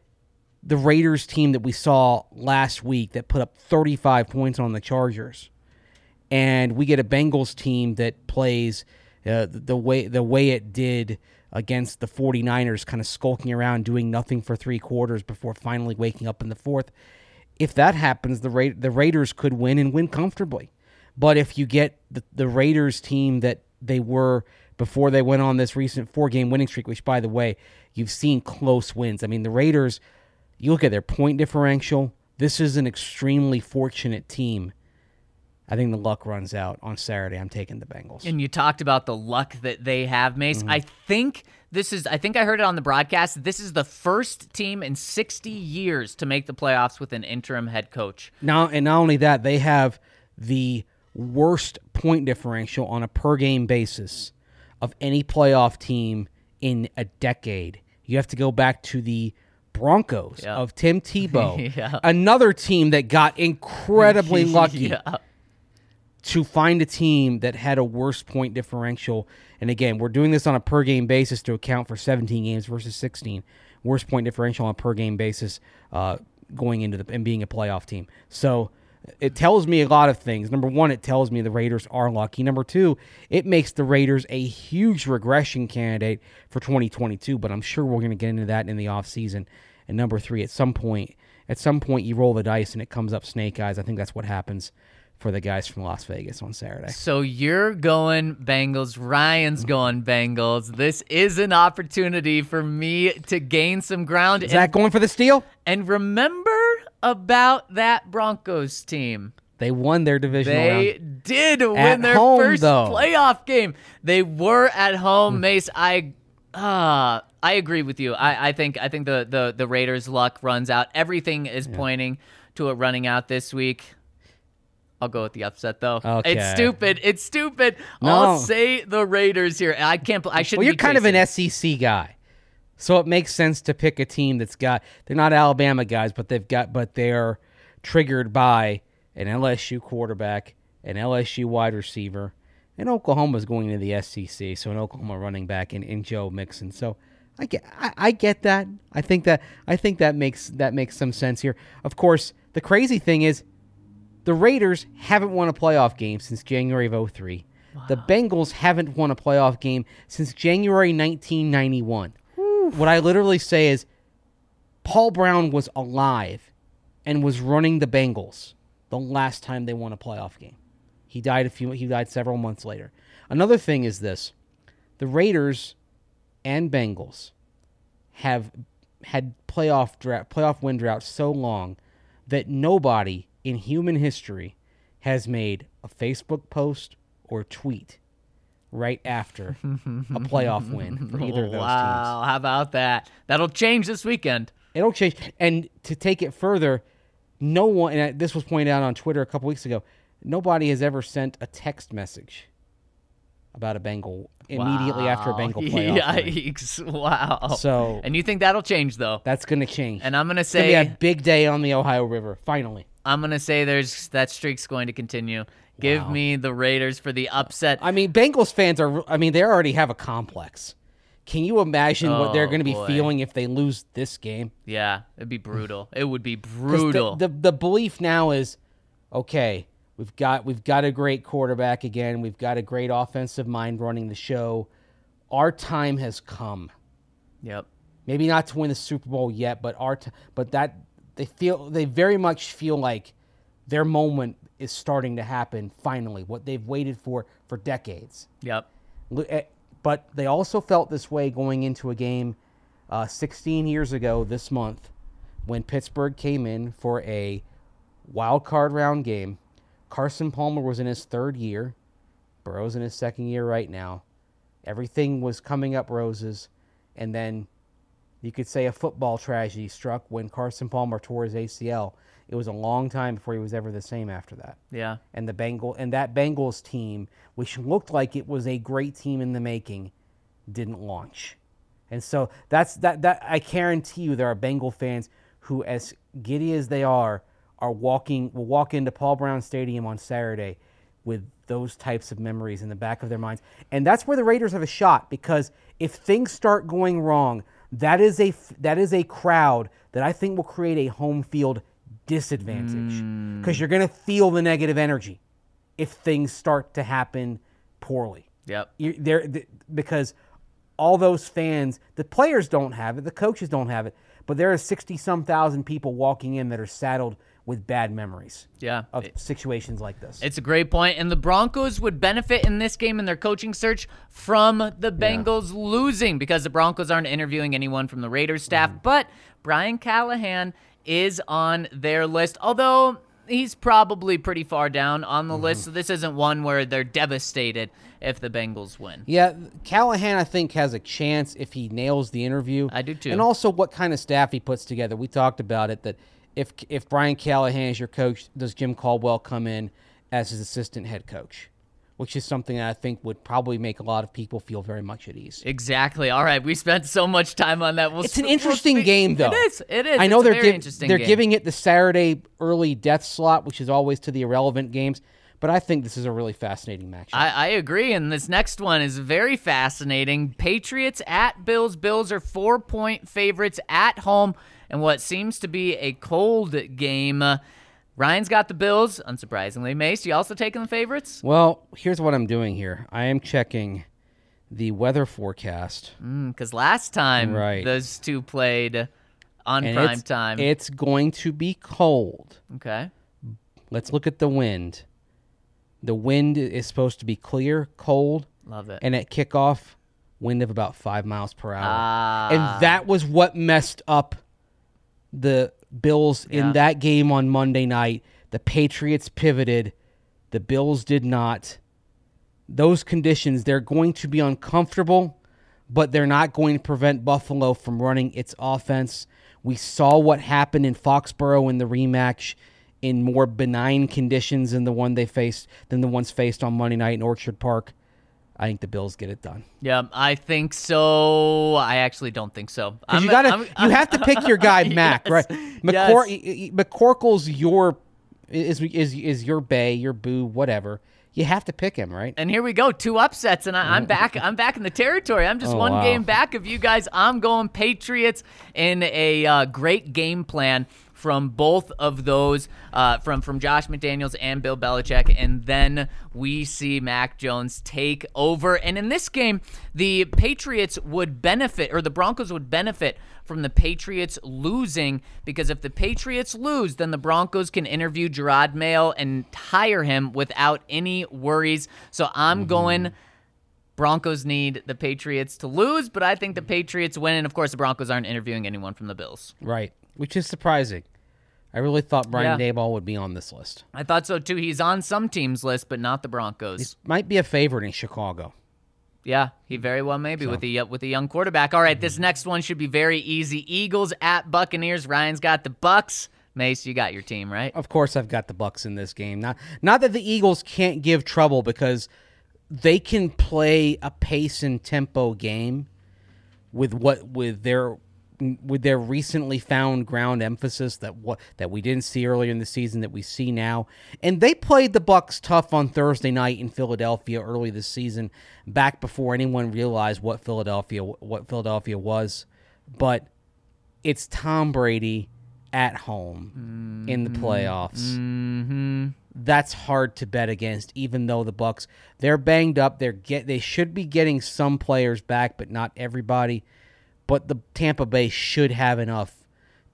the Raiders team that we saw last week that put up 35 points on the Chargers, and we get a Bengals team that plays uh, the, the way the way it did against the 49ers kind of skulking around doing nothing for 3 quarters before finally waking up in the fourth. If that happens the Ra- the Raiders could win and win comfortably. But if you get the, the Raiders team that they were before they went on this recent four game winning streak which by the way you've seen close wins. I mean the Raiders you look at their point differential this is an extremely fortunate team I think the luck runs out on Saturday. I'm taking the Bengals. And you talked about the luck that they have, Mace. Mm-hmm. I think this is, I think I heard it on the broadcast. This is the first team in 60 years to make the playoffs with an interim head coach. Now, and not only that, they have the worst point differential on a per game basis of any playoff team in a decade. You have to go back to the Broncos Yeah. of Tim Tebow, Yeah. another team that got incredibly lucky yeah. To find a team that had a worse point differential. And again, we're doing this on a per game basis to account for 17 games versus 16. Worst point differential on a per game basis uh, going into the and being a playoff team. So it tells me a lot of things. Number one, it tells me the Raiders are lucky. Number two, it makes the Raiders a huge regression candidate for 2022. But I'm sure we're going to get into that in the offseason. And number three, at some point, at some point, you roll the dice and it comes up snake eyes. I think that's what happens for the guys from Las Vegas on Saturday. So you're going Bengals. Ryan's going Bengals. This is an opportunity for me to gain some ground. Is that going for the steal? and remember about that Broncos team. They won their division. They round. did win At their home, first though. playoff game. They were at home, Mace. I uh I agree with you. I, I think I think the, the the Raiders luck runs out. Everything is pointing to it running out this week. I'll go with the upset though. Okay. It's stupid. It's stupid. No. I'll say the Raiders here. I can't. I shouldn't. Well, you're kind of an SEC guy, so it makes sense to pick a team that's got. They're not Alabama guys, but they've got. But they're triggered by an LSU quarterback, an LSU wide receiver, and Oklahoma's going to the SEC, so an Oklahoma running back in, in Joe Mixon. So I get. I, I get that. I think that. I think that makes that makes some sense here. Of course, the crazy thing is the Raiders haven't won a playoff game since January of 03. The Bengals haven't won a playoff game since January 1991. What I literally say is Paul Brown was alive and was running the Bengals the last time they won a playoff game. He died a few he died several months later. Another thing is this. The Raiders and Bengals have had playoff drought, playoff win drought so long that nobody in human history has made a Facebook post or tweet right after a playoff win for either of those teams. Wow, how about that? That'll change this weekend. It'll change. And to take it further, no one, and this was pointed out on Twitter a couple weeks ago, nobody has ever sent a text message about a Bengal immediately after a Bengal playoff. win. Wow. So- and you think that'll change though? That's going to change. And I'm going to say be a big day on the Ohio River, finally. I'm gonna say there's that streak's going to continue. Give me the Raiders for the upset. I mean, Bengals fans are, I mean, they already have a complex. Can you imagine what they're Oh, going to be boy. feeling if they lose this game? yeah, it'd be brutal. It would be brutal. The, the the belief now is, okay, we've got we've got a great quarterback again. We've got a great offensive mind running the show. Our time has come. yep. Maybe not to win the Super Bowl yet, but our t- but that they feel they very much feel like their moment is starting to happen finally. What they've waited for for decades. Yep. Eh, But they also felt this way going into a game Uh, 16 years ago this month, when Pittsburgh came in for a wild card round game, Carson Palmer was in his third year. Burrow's in his second year right now. Everything was coming up roses, and then you could say a football tragedy struck when Carson Palmer tore his ACL. It was a long time before he was ever the same after that. Yeah. And the Bengal and that Bengals team, which looked like it was a great team in the making, didn't launch. And so that's that that I guarantee you there are Bengal fans who as giddy as they are are walking will walk into Paul Brown Stadium on Saturday with those types of memories in the back of their minds. And that's where the Raiders have a shot because if things start going wrong, that is a that is a crowd that I think will create a home field disadvantage hmm. because you're going to feel the negative energy if things start to happen poorly. Yep. You, there th- because all those fans, the players don't have it, the coaches don't have it, but there are sixty some thousand people walking in that are saddled with bad memories Yeah. of situations like this. It's a great point, and the Broncos would benefit in this game in their coaching search from the Bengals losing because the Broncos aren't interviewing anyone from the Raiders staff. Mm-hmm. But Brian Callahan is on their list, although he's probably pretty far down on the Mm-hmm. list. So this isn't one where they're devastated if the Bengals win. Yeah, Callahan, I think, has a chance if he nails the interview. I do too. And also what kind of staff he puts together. We talked about it that if if Brian Callahan is your coach, does Jim Caldwell come in as his assistant head coach? Which is something that I think would probably make a lot of people feel very much at ease. Exactly. All right, we spent so much time on that. We'll It's an sp- we'll interesting game, though. It is. It is. I know It's they're very giv- interesting they're game. giving it the Saturday early death slot, which is always to the irrelevant games. But I think this is a really fascinating matchup. I, I agree, and this next one is very fascinating. Patriots at Bills. Bills are four point favorites at home, and what seems to be a cold game. Uh, Ryan's got the Bills, unsurprisingly. Mace, you also taking the favorites? well, here's what I'm doing here. I am checking the weather forecast. Because last time Right. those two played on and prime it's, time. It's going to be cold. okay. Let's look at the wind. The wind is supposed to be clear, cold, Love it. and at kickoff, wind of about five miles per hour. Ah. and that was what messed up the Bills Yeah. in that game on Monday night. The Patriots pivoted, the Bills did not. Those conditions, they're going to be uncomfortable, but they're not going to prevent Buffalo from running its offense. We saw what happened in Foxborough in the rematch in more benign conditions than the one they faced than the ones faced on Monday night in Orchard Park. I think the Bills get it done. Yeah, I think so. I actually don't think so. I'm- you gotta, I'm- you have to pick your guy, Mac, Yes, right? McCor- yes. McCorkle's your is is is your bay, your boo, whatever. You have to pick him, right? And here we go, two upsets, and I, I'm back. I'm back in the territory. I'm just Oh, one wow. game back of you guys. I'm going Patriots in a uh, great game plan from both of those, uh, from from Josh McDaniels and Bill Belichick, and then we see Mac Jones take over. And in this game, the Patriots would benefit, or the Broncos would benefit from the Patriots losing because if the Patriots lose, then the Broncos can interview Jerod Mayo and hire him without any worries. So I'm going. Broncos need the Patriots to lose, but I think the Patriots win, and of course the Broncos aren't interviewing anyone from the Bills. Right, which is surprising. I really thought Brian Yeah. Daboll would be on this list. I thought so too. He's on some teams' list, but not the Broncos. He might be a favorite in Chicago. Yeah, he very well may be with the uh, with a young quarterback. All right, this mm-hmm. next one should be very easy. Eagles at Buccaneers. Ryan's got the Bucks. Mace, you got your team right. Of course, I've got the Bucks in this game. Not not that the Eagles can't give trouble because they can play a pace and tempo game with what with their with their recently found ground emphasis that what that we didn't see earlier in the season that we see now. And they played the Bucks tough on Thursday night in Philadelphia early this season, back before anyone realized what Philadelphia what Philadelphia was. But it's Tom Brady at home in the mm-hmm. playoffs. Mm-hmm. That's hard to bet against, even though the Bucks they're banged up. They're get they should be getting some players back, but not everybody. But the Tampa Bay should have enough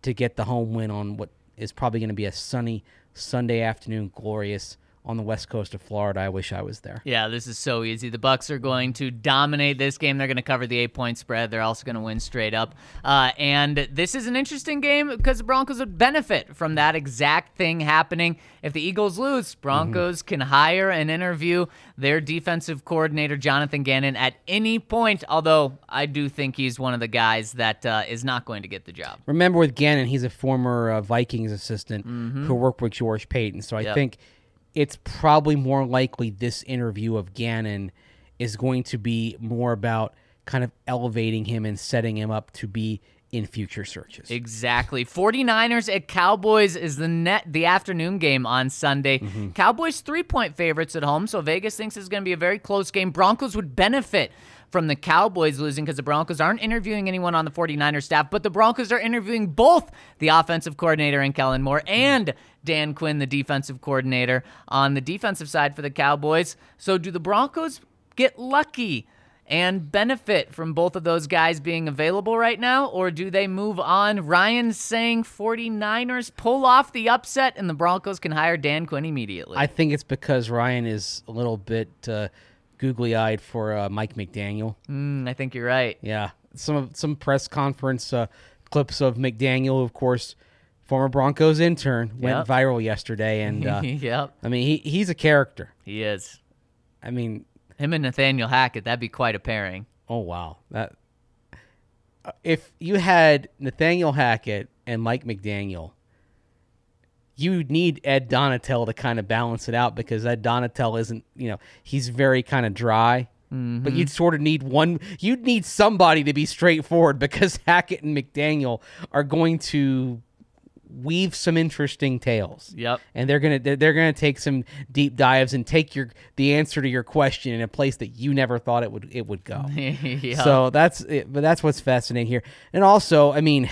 to get the home win on what is probably going to be a sunny Sunday afternoon, glorious on the west coast of Florida. I wish I was there. Yeah, this is so easy. The Bucks are going to dominate this game. They're going to cover the eight point spread. They're also going to win straight up. Uh, and this is an interesting game because the Broncos would benefit from that exact thing happening. If the Eagles lose, Broncos can hire and interview their defensive coordinator Jonathan Gannon at any point. Although I do think he's one of the guys that uh, is not going to get the job. Remember with Gannon, he's a former uh, Vikings assistant who worked with George Paton. So I Yep. think it's probably more likely this interview of Gannon is going to be more about kind of elevating him and setting him up to be in future searches. Exactly. 49ers at Cowboys is the net the afternoon game on Sunday. Mm-hmm. Cowboys 3-point favorites at home, so Vegas thinks it's going to be a very close game. Broncos would benefit from the Cowboys losing because the Broncos aren't interviewing anyone on the 49ers staff, but the Broncos are interviewing both the offensive coordinator and Kellen Moore and Dan Quinn, the defensive coordinator, on the defensive side for the Cowboys. So do the Broncos get lucky? and benefit from both of those guys being available right now, or do they move on? Ryan's saying 49ers pull off the upset and the Broncos can hire Dan Quinn immediately. I think it's because Ryan is a little bit uh, googly eyed for uh, Mike McDaniel. Mm, I think you're right. Yeah, some of some press conference uh, clips of McDaniel, of course, former Broncos intern, went Yep. viral yesterday, and uh, yep, I mean he he's a character. he is. I mean, Him and Nathaniel Hackett, that'd be quite a pairing. oh wow, that uh, if you had Nathaniel Hackett and Mike McDaniel. You need Ed Donatell to kind of balance it out because Ed Donatell isn't, you know, he's very kind of dry. But mm-hmm. you'd sort of need one. You'd need somebody to be straightforward because Hackett and McDaniel are going to weave some interesting tales. Yep. and they're gonna they're, they're gonna take some deep dives and take your the answer to your question in a place that you never thought it would it would go. yeah. So that's it, but that's what's fascinating here. And also, I mean,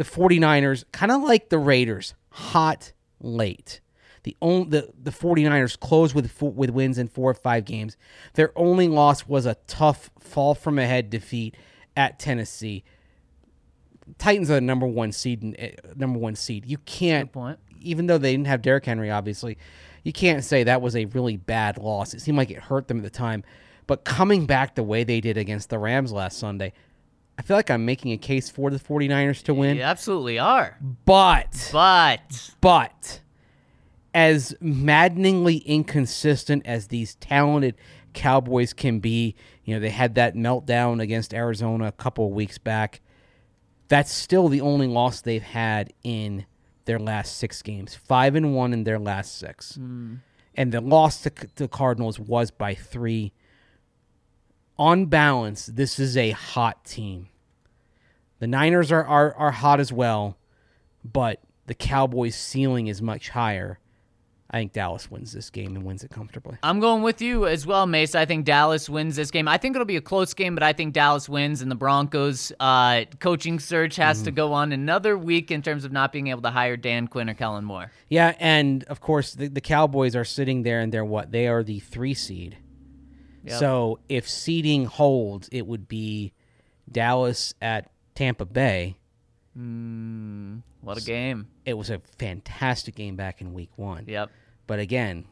the 49ers kind of like the Raiders, hot late. The only the, the 49ers closed with four, with wins in 4 or 5 games. Their only loss was a tough fall from ahead defeat at Tennessee. Titans are the number 1 seed eh, number 1 seed. You can't even though they didn't have Derrick Henry, obviously, you can't say that was a really bad loss. It seemed like it hurt them at the time. But coming back the way they did against the Rams last Sunday, I feel like I'm making a case for the 49ers to win. you absolutely are. But, But but, as maddeningly inconsistent as these talented Cowboys can be, you know, they had that meltdown against Arizona a couple of weeks back. That's still the only loss they've had in their last six games. Five and one in their last six. Hmm. And the loss to the Cardinals was by three. On balance, this is a hot team. The Niners are, are, are hot as well, but the Cowboys' ceiling is much higher. I think Dallas wins this game and wins it comfortably. I'm going with you as well, Mace. I think Dallas wins this game. I think it'll be a close game, but I think Dallas wins, and the Broncos' uh, coaching search has to go on another week in terms of not being able to hire Dan Quinn or Kellen Moore. Yeah, and of course the, the Cowboys are sitting there and they're what? They are the three seed. Yep. So if seeding holds, it would be Dallas at Tampa Bay. Hmm, what a game. It was a fantastic game back in week one. Yep. But again,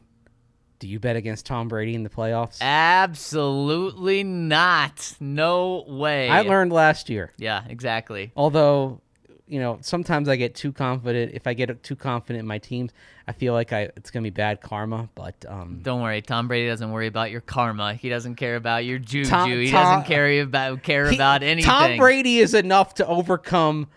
do you bet against Tom Brady in the playoffs? Absolutely not. No way. I learned last year. Yeah, exactly. Although, you know, sometimes I get too confident. If I get too confident in my teams, I feel like I it's gonna be bad karma. But um, Don't worry, Tom Brady doesn't worry about your karma. He doesn't care about your juju. Tom- he Tom- doesn't care about care he- about anything. Tom Brady is enough to overcome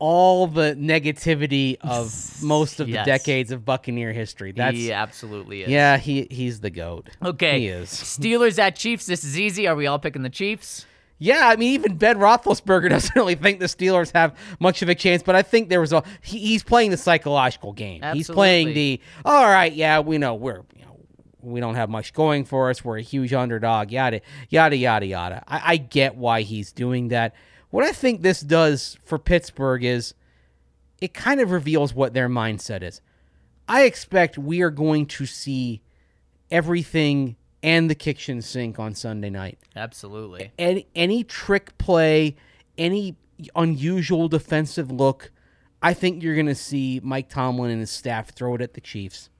all the negativity of most of the decades of Buccaneer history. That's he absolutely is. yeah, he he's the goat. Okay. he is. Steelers at Chiefs. This is easy. Are we all picking the Chiefs? Yeah, I mean, even Ben Roethlisberger doesn't really think the Steelers have much of a chance, but I think there was a he, he's playing the psychological game. He's playing the all right. Yeah, we know we're you know we don't have much going for us. We're a huge underdog. Yada yada yada yada. I, I get why he's doing that. What I think this does for Pittsburgh is it kind of reveals what their mindset is. I expect we are going to see everything and the kitchen sink on Sunday night Absolutely. any any trick play, any unusual defensive look, I think you're going to see Mike Tomlin and his staff throw it at the Chiefs.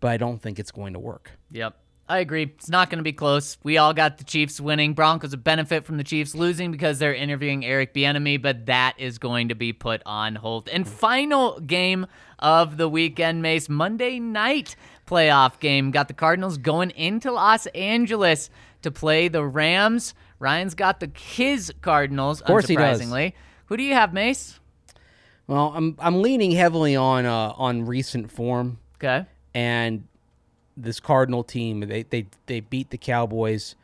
but I don't think it's going to work. Yep. I agree. It's not going to be close. We all got the Chiefs winning. Broncos a benefit from the Chiefs losing because they're interviewing Eric Bieniemy, but that is going to be put on hold. And final game of the weekend, Mace Monday night playoff game. Got the Cardinals going into Los Angeles to play the Rams. Ryan's got the his Cardinals. Of course he does. Who do you have, Mace? Well, I'm I'm leaning heavily on uh, on recent form Okay. and this Cardinal team. They they they beat the Cowboys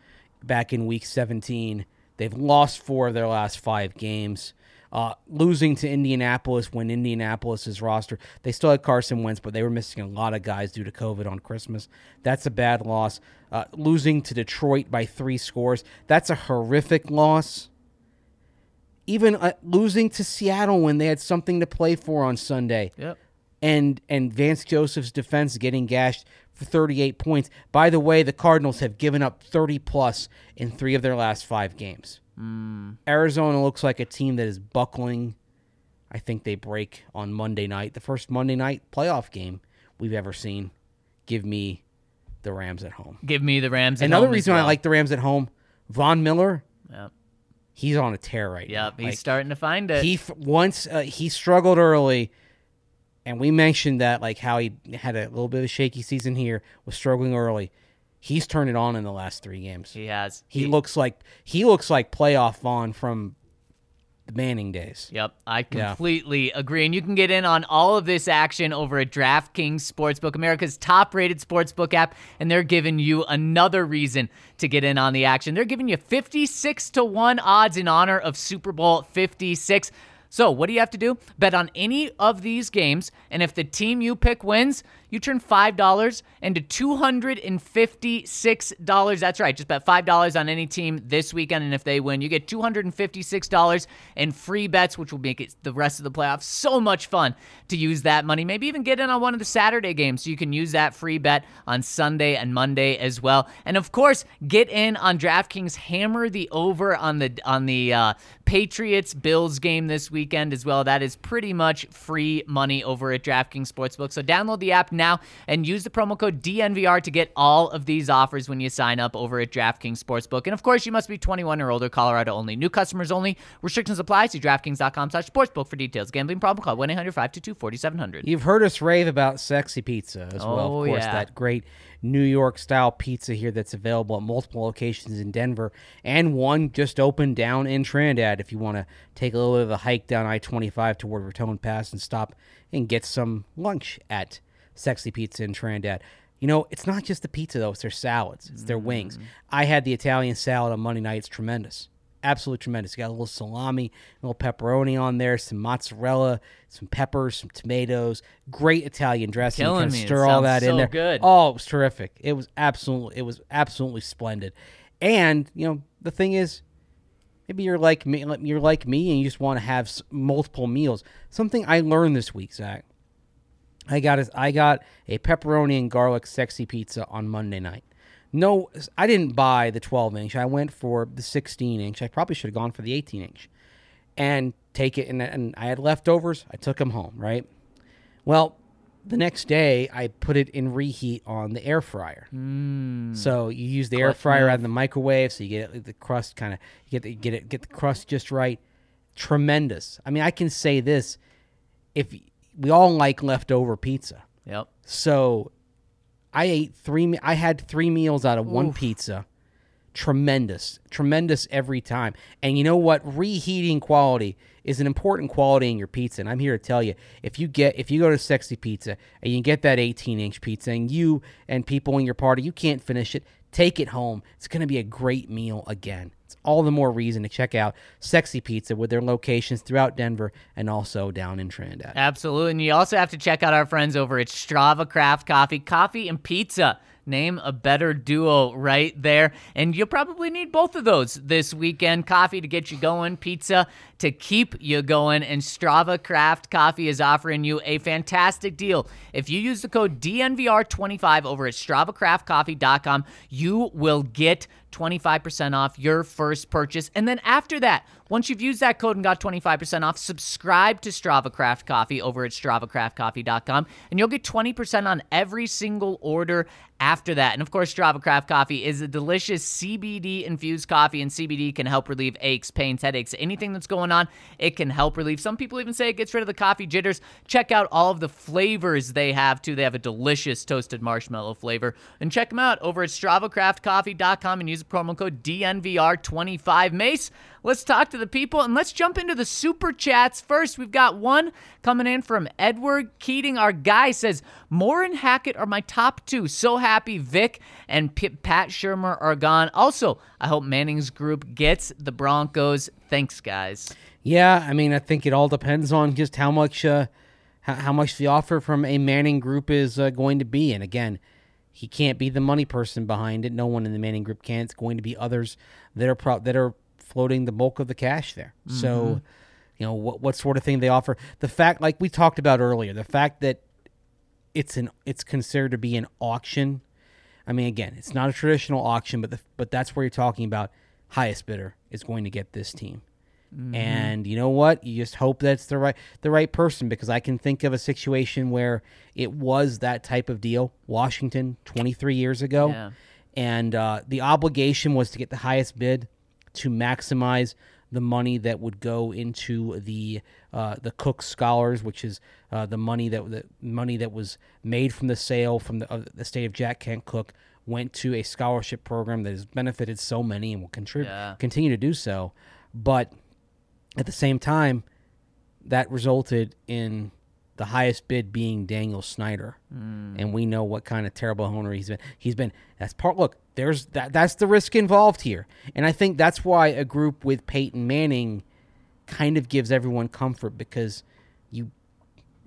back in Week 17. They've lost four of their last five games. Uh, losing to Indianapolis when Indianapolis's roster, they still had Carson Wentz, but they were missing a lot of guys due to COVID on Christmas. That's a bad loss. Uh, losing to Detroit by three scores, that's a horrific loss even uh, losing to Seattle when they had something to play for on Sunday. Yep. And and Vance Joseph's defense getting gashed for 38 points. By the way, the Cardinals have given up 30 plus in 3 of their last 5 games. Arizona looks like a team that is buckling. I think they break on Monday night, the first Monday night playoff game we've ever seen. Give me the Rams at home. Give me the Rams. at Another reason I like the Rams at home, Von Miller, Yep. he's on a tear right now. Yep. He's Like, starting to find it. he f- once uh, he struggled early and we mentioned that like how he had a little bit of a shaky season here was struggling early he's turned it on in the last three games he has. he looks like he looks like playoff Von from the manning days Yep, I Yeah. completely agree. And you can get in on all of this action over at DraftKings Sportsbook, America's top rated sportsbook app. And they're giving you another reason to get in on the action. They're giving you 56 to 1 odds in honor of Super Bowl 56. So, what do you have to do? Bet on any of these games, and if the team you pick wins, you turn $5 into $256. That's right. Just bet $5 on any team this weekend, and if they win, you get $256 in free bets, which will make it the rest of the playoffs so much fun to use that money. Maybe even get in on one of the Saturday games so you can use that free bet on Sunday and Monday as well. And of course, get in on DraftKings, hammer the over on the on the uh, Patriots Bills game this weekend as well. That is pretty much free money over at DraftKings Sportsbook. So download the app now and use the promo code DNVR to get all of these offers when you sign up over at DraftKings Sportsbook. And of course, you must be 21 or older, Colorado only. New customers only. Restrictions apply. See DraftKings.com slash sportsbook for details. Gambling problem call 1-800-522-4700. you've heard us rave about sexy pizza as well Oh, of course yeah. that great New York style pizza here that's available at multiple locations in Denver and one just opened down in Trinidad if you want to take a little bit of a hike down I-25 toward Raton Pass and stop and get some lunch at Sexy Pizza in Trinidad. You know, it's not just the pizza though; it's their salads, it's their wings. Mm. I had the Italian salad on Monday night; it's tremendous, absolutely tremendous. You got a little salami, a little pepperoni on there, some mozzarella, some peppers, some tomatoes. Great Italian dressing. You Killing kinda me. It Stir all that in there. good. Oh, it was terrific. It was absolutely, it was absolutely splendid. And you know, the thing is, maybe you're like me, you're like me, and you just want to have multiple meals. Something I learned this week, Zach. I got a, I got a pepperoni and garlic sexy pizza on Monday night. No, I didn't buy the 12 inch. I went for the 16 inch. I probably should have gone for the 18 inch, and take it. And, and I had leftovers. I took them home. Right. Well, the next day I put it in reheat on the air fryer. Mm. So you use the air fryer out of the microwave, so you get the crust kind of you get the, get it get the crust just right. Tremendous. I mean, I can say this: if we all like leftover pizza, Yep. so I ate three. I had three meals out of one pizza. Tremendous, tremendous every time. And you know what? Reheating quality is an important quality in your pizza. And I'm here to tell you, if you get if you go to Sexy Pizza and you get that 18 inch pizza, and you and people in your party you can't finish it, take it home. It's going to be a great meal again. It's all the more reason to check out Sexy Pizza with their locations throughout Denver and also down in Trinidad. Absolutely. And you also have to check out our friends over at Strava Craft Coffee, coffee and pizza. Name a better duo right there. And you'll probably need both of those this weekend coffee to get you going, pizza to keep you going. And Strava Craft Coffee is offering you a fantastic deal. If you use the code DNVR25 over at StravaCraftCoffee.com, you will get 25% off your first purchase. And then after that, once you've used that code and got 25% off, subscribe to Strava Craft Coffee over at StravaCraftCoffee.com and you'll get 20% on every single order after that. And of course, Strava Craft Coffee is a delicious CBD infused coffee, and CBD can help relieve aches, pains, headaches, anything that's going on. It can help relieve. Some people even say it gets rid of the coffee jitters. Check out all of the flavors they have too. They have a delicious toasted marshmallow flavor. And check them out over at StravaCraftCoffee.com and use the promo code DNVR25. Mace, let's talk to the people and let's jump into the super chats first. We've got one coming in from Edward Keating. Our guy says, Moore and Hackett are my top two. So happy Vic and P- Pat Shurmur are gone. Also, I hope Manning's group gets the Broncos. Thanks, guys. Yeah, I mean, I think it all depends on just how much, uh, how, how much the offer from a Manning group is uh, going to be. And again, he can't be the money person behind it. No one in the Manning group can. It's going to be others that are pro- that are floating the bulk of the cash there. So, you know, what what sort of thing they offer. The fact, like we talked about earlier, the fact that it's an it's considered to be an auction. I mean, again, it's not a traditional auction, but the, but that's where you're talking about highest bidder is going to get this team. And you know what? You just hope that's the right the right person because I can think of a situation where it was that type of deal. Washington, 23 years ago, Yeah. and uh, the obligation was to get the highest bid to maximize the money that would go into the uh, the Cooke Scholars, which is uh, the money that the money that was made from the sale from the, of the state of Jack Kent Cooke went to a scholarship program that has benefited so many and will contribute Yeah. continue to do so. But at the same time, that resulted in the highest bid being Daniel Snyder, and we know what kind of terrible owner he's been. He's been that's part. Look, there's that. That's the risk involved here, and I think that's why a group with Peyton Manning kind of gives everyone comfort because you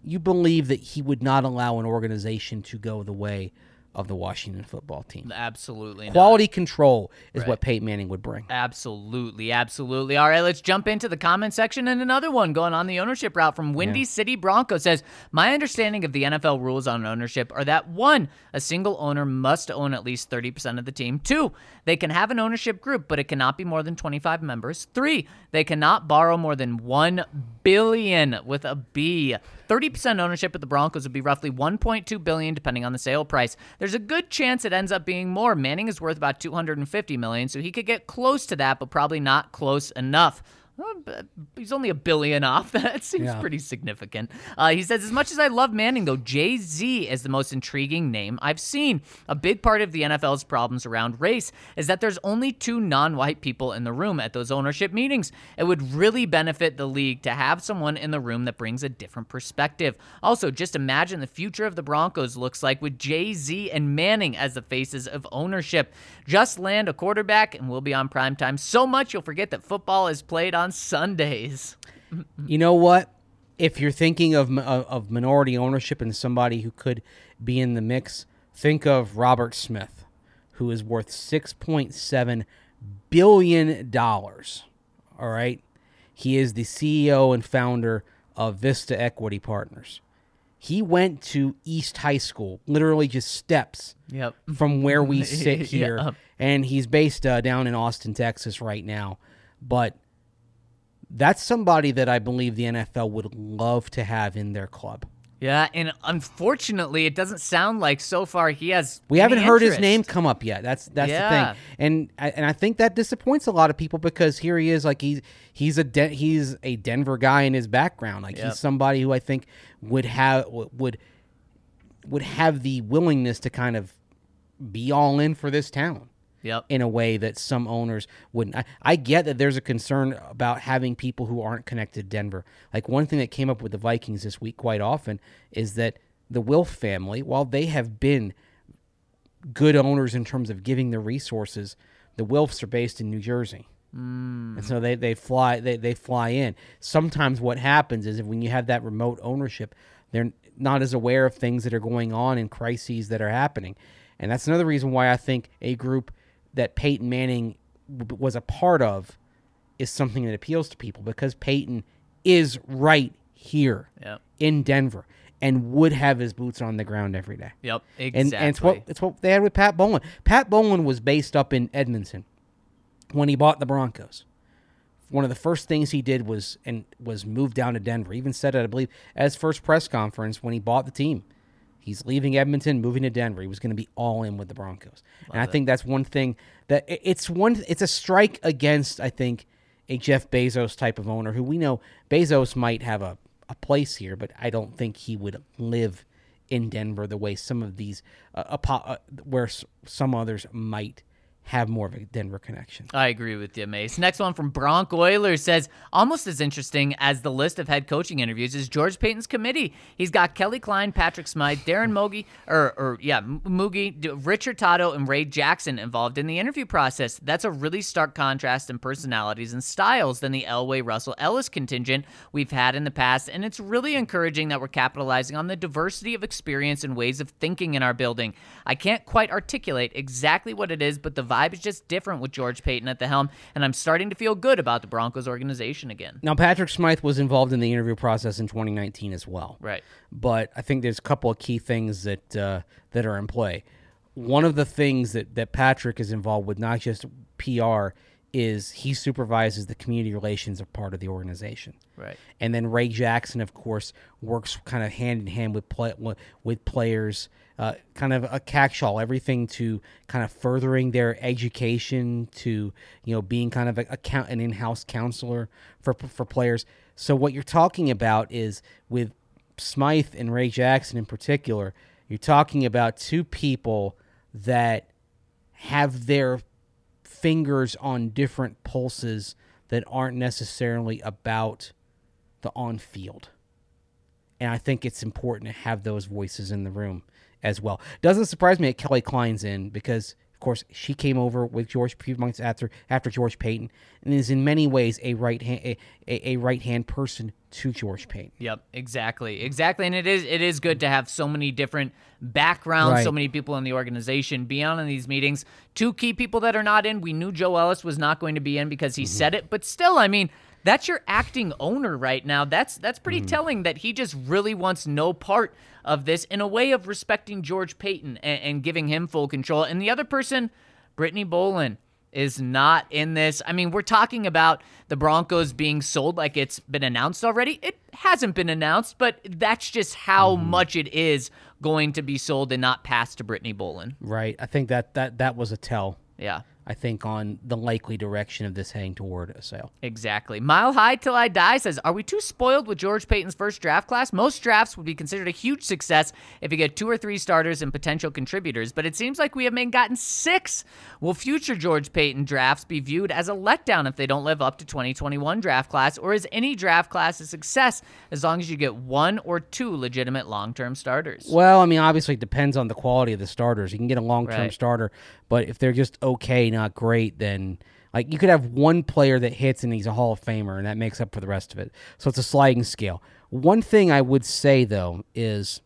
you believe that he would not allow an organization to go the way of the Washington football team. Absolutely. not. Quality control is Right. what Peyton Manning would bring. Absolutely, absolutely. All right, let's jump into the comment section and another one going on the ownership route from Windy City Bronco says, "My understanding of the NFL rules on ownership are that one, a single owner must own at least 30% of the team. Two, they can have an ownership group, but it cannot be more than 25 members. Three, they cannot borrow more than 1 billion with a B. 30% ownership of the Broncos would be roughly 1.2 billion depending on the sale price. There's a good chance it ends up being more. Manning is worth about 250 million, so he could get close to that, but probably not close enough. Uh, He's only a billion off. That seems Yeah. pretty significant. Uh, he says, as much as I love Manning, though, Jay Z is the most intriguing name I've seen. A big part of the NFL's problems around race is that there's only two non white people in the room at those ownership meetings. It would really benefit the league to have someone in the room that brings a different perspective. Also, just imagine the future of the Broncos looks like with Jay Z and Manning as the faces of ownership. Just land a quarterback and we'll be on prime time so much you'll forget that football is played on Sundays. You know what? If you're thinking of of minority ownership and somebody who could be in the mix, think of Robert Smith, who is worth six point seven billion dollars. All right, he is the CEO and founder of Vista Equity Partners. He went to East High School, literally just steps Yep. from where we sit here, Yeah. and he's based uh, down in Austin, Texas, right now. But that's somebody that I believe the NFL would love to have in their club. Yeah, and unfortunately, it doesn't sound like so far he has. We haven't heard his name come up yet. That's that's Yeah. the thing, and I- and I think that disappoints a lot of people because here he is, like he's he's a Den- he's a Denver guy in his background. Like Yep. he's somebody who I think would have would would have the willingness to kind of be all in for this town. Yep. in a way that some owners wouldn't. I, I get that there's a concern about having people who aren't connected to Denver. Like one thing that came up with the Vikings this week quite often is that the Wilf family, while they have been good owners in terms of giving the resources, the Wilfs are based in New Jersey. Mm. And so they, they fly they, they fly in. Sometimes what happens is if when you have that remote ownership, they're not as aware of things that are going on and crises that are happening. And that's another reason why I think a group that Peyton Manning w- was a part of is something that appeals to people because Peyton is right here Yep. in Denver and would have his boots on the ground every day. Yep. And, Exactly. and it's what it's what they had with Pat Bowlen. Pat Bowlen was based up in Edmonton, when he bought the Broncos. One of the first things he did was and was move down to Denver. He even said it, I believe, as first press conference when he bought the team. He's leaving Edmonton, moving to Denver. He was going to be all in with the Broncos, and I think that's one thing that it's one. It's a strike against I think a Jeff Bezos type of owner who we know Bezos might have a, a place here, but I don't think he would live in Denver the way some of these uh, apo- uh, where s- some others might have more of a Denver connection. I agree with you, Mace. Next one from Bronk Oilers says almost as interesting as the list of head coaching interviews is George Paton's committee. He's got Kelly Kleine, Patrick Smyth, Darren Mogi, or, or yeah, Mougey, Richard Tato, and Ray Jackson involved in the interview process. That's a really stark contrast in personalities and styles than the Elway Russell Ellis contingent we've had in the past, and it's really encouraging that we're capitalizing on the diversity of experience and ways of thinking in our building. I can't quite articulate exactly what it is, but the vibe is just different with George Payton at the helm, and I'm starting to feel good about the Broncos organization again. Now, Patrick Smyth was involved in the interview process in 2019 as well. Right. But I think there's a couple of key things that uh, that are in play. One of the things that, that Patrick is involved with, not just PR, is he supervises the community relations of part of the organization. Right. And then Ray Jackson, of course, works kind of hand in hand with play, with players, uh, kind of a catch-all, everything to kind of furthering their education, to you know being kind of a, a count, an in-house counselor for for players. So what you're talking about is with Smyth and Ray Jackson in particular, you're talking about two people that have their fingers on different pulses that aren't necessarily about the on field. And I think it's important to have those voices in the room as well. Doesn't surprise me that Kelly Kleine's in because, of course, she came over with George a few months after after George Paton and is in many ways a right hand a, a, a right hand person to George Paton. Yep, exactly, exactly, and it is it is good to have so many different backgrounds, so many people in the organization be on in these meetings. Two key people that are not in. We knew Joe Ellis was not going to be in because he mm-hmm. said it, but still, I mean, that's your acting owner right now. That's that's pretty hmm. telling that he just really wants no part of this in a way of respecting George Paton and, and giving him full control. And the other person, Brittany Bowlen is not in this. I mean, we're talking about the Broncos being sold like it's been announced already. It hasn't been announced, but that's just how hmm. much it is going to be sold and not passed to Brittany Bowlen. Right. I think that that that was a tell. Yeah. I think on the likely direction of this heading toward a sale. Exactly. Mile High Till I Die says, Are we too spoiled with George Paton's first draft class? Most drafts would be considered a huge success if you get two or three starters and potential contributors, but it seems like we have gotten six. Will future George Payton drafts be viewed as a letdown if they don't live up to 2021 draft class, or is any draft class a success as long as you get one or two legitimate long term starters? Well, I mean, obviously it depends on the quality of the starters. You can get a long term Right. starter, but if they're just okay, not great, then like you could have one player that hits and he's a Hall of Famer, and that makes up for the rest of it. So it's a sliding scale. One thing I would say though is,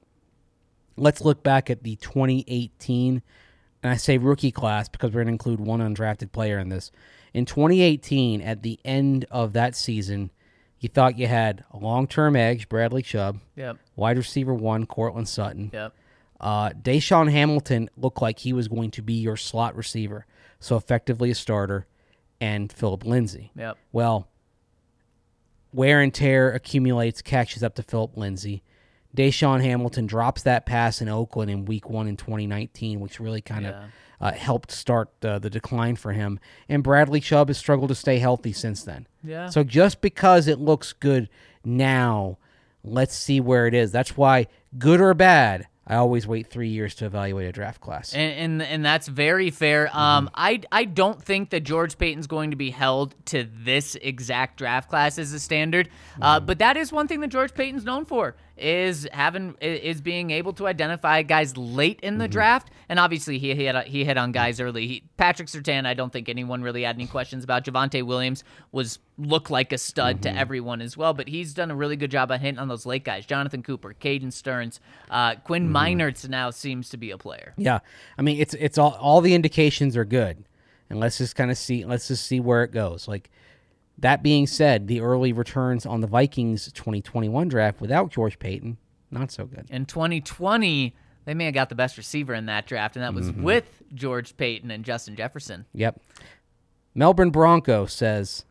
let's look back at the 2018, and I say rookie class because we're going to include one undrafted player in this. In 2018, at the end of that season, you thought you had a long term edge, Bradley Chubb, Yep. wide receiver one, Courtland Sutton. Yep. Uh, DaeSean Hamilton looked like he was going to be your slot receiver, so effectively a starter, and Philip Lindsay. Yep. Well, wear and tear accumulates, catches up to Philip Lindsay. DaeSean Hamilton drops that pass in Oakland in Week One in 2019, which really kind of uh, helped start uh, the decline for him. And Bradley Chubb has struggled to stay healthy since then. Yeah. So just because it looks good now, let's see where it is. That's why, good or bad, I always wait three years to evaluate a draft class. And, and and that's very fair. Um, I I don't think that George Paton's going to be held to this exact draft class as a standard. Uh, but that is one thing that George Paton's known for is having is being able to identify guys late in the mm-hmm. draft. And obviously he hit he hit on guys early. He, Patrick Surtain, I don't think anyone really had any questions about. Javonte Williams was looked like a stud to mm-hmm. everyone as well. But he's done a really good job of hitting on those late guys. Jonathan Cooper, Caden Sterns, uh, Quinn mm-hmm. Meinerz now seems to be a player. Yeah, I mean it's it's all all the indications are good, and let's just kind of see let's just see where it goes. Like that being said, the early returns on the Vikings 2021 draft without George Paton not so good. in 2020, they may have got the best receiver in that draft, and that was mm-hmm. with George Paton and Justin Jefferson. Yep. Melbourne Bronco says,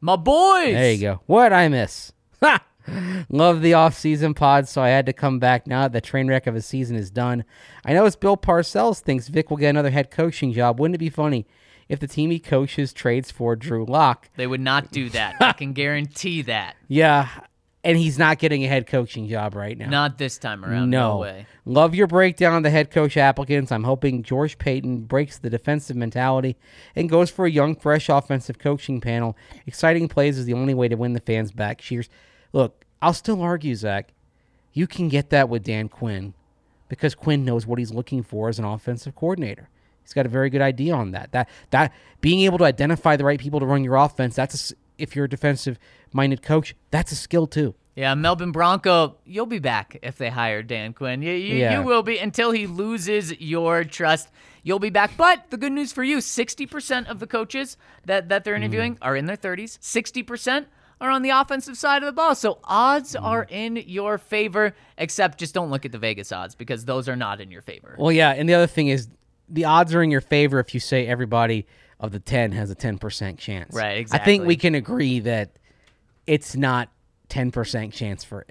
My boys. There you go. What I miss? Ha! Love the off-season pod, so I had to come back now that the train wreck of a season is done. I know it's Bill Parcells thinks Vic will get another head coaching job. Wouldn't it be funny if the team he coaches trades for Drew Lock? They would not do that. I can guarantee that. Yeah, and he's not getting a head coaching job right now. Not this time around. No, way. Love your breakdown of the head coach applicants. I'm hoping George Paton breaks the defensive mentality and goes for a young, fresh offensive coaching panel. Exciting plays is the only way to win the fans back. Cheers. Look, I'll still argue, Zach. You can get that with Dan Quinn because Quinn knows what he's looking for as an offensive coordinator. He's got a very good idea on that. That that being able to identify the right people to run your offense. That's a, if you're a defensive minded coach, that's a skill too. Yeah, Melbourne Bronco, you'll be back if they hire Dan Quinn. You, you, Yeah. you will be until he loses your trust. You'll be back. But the good news for you 60% of the coaches that, that they're mm. interviewing are in their 30s, 60% are on the offensive side of the ball. So odds mm. are in your favor, except just don't look at the Vegas odds because those are not in your favor. Well, yeah, and the other thing is the odds are in your favor if you say everybody of the 10 has a 10% chance. Right, exactly. I think we can agree that it's not 10% chance for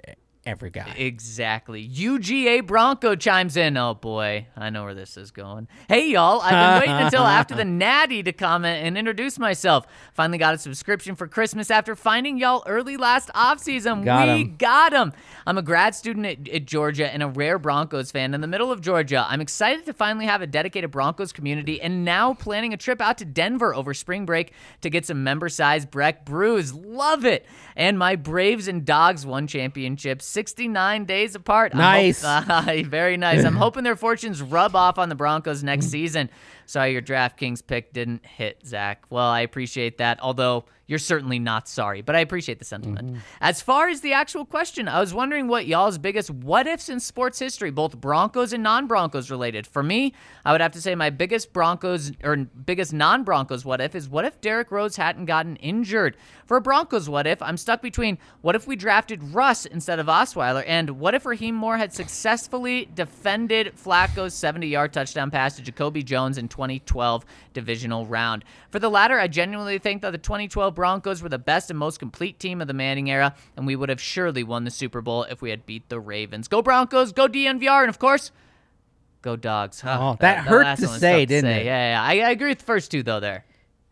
every guy. Exactly. UGA Bronco chimes in. Oh boy, I know where this is going. Hey y'all, I've been waiting until after the Natty to comment and introduce myself. Finally got a subscription for Christmas after finding y'all early last offseason. Got we 'em. got them. I'm a grad student at, at Georgia and a rare Broncos fan in the middle of Georgia. I'm excited to finally have a dedicated Broncos community and now planning a trip out to Denver over spring break to get some member-sized Breck brews. Love it. And my Braves and Dogs won championships 69 days apart. Nice. hope- very nice. I'm hoping their fortunes rub off on the Broncos next season. Sorry your DraftKings pick didn't hit, Zach. Well, I appreciate that, although you're certainly not sorry, but I appreciate the sentiment. Mm-hmm. As far as the actual question, I was wondering what y'all's biggest what ifs in sports history, both Broncos and non Broncos related. For me, I would have to say my biggest Broncos or biggest non Broncos what if is what if Derrick Rose hadn't gotten injured? For a Broncos what if, I'm stuck between what if we drafted Russ instead of Osweiler and what if Rahim Moore had successfully defended Flacco's 70 yard touchdown pass to Jacoby Jones in 2012 divisional round. For the latter, I genuinely think that the 2012 Broncos were the best and most complete team of the Manning era, and we would have surely won the Super Bowl if we had beat the Ravens. Go Broncos, go DNVR, and of course, go Dogs. Oh, that hurt to say, didn't it? Yeah, yeah, I, I agree with the first two, though, there.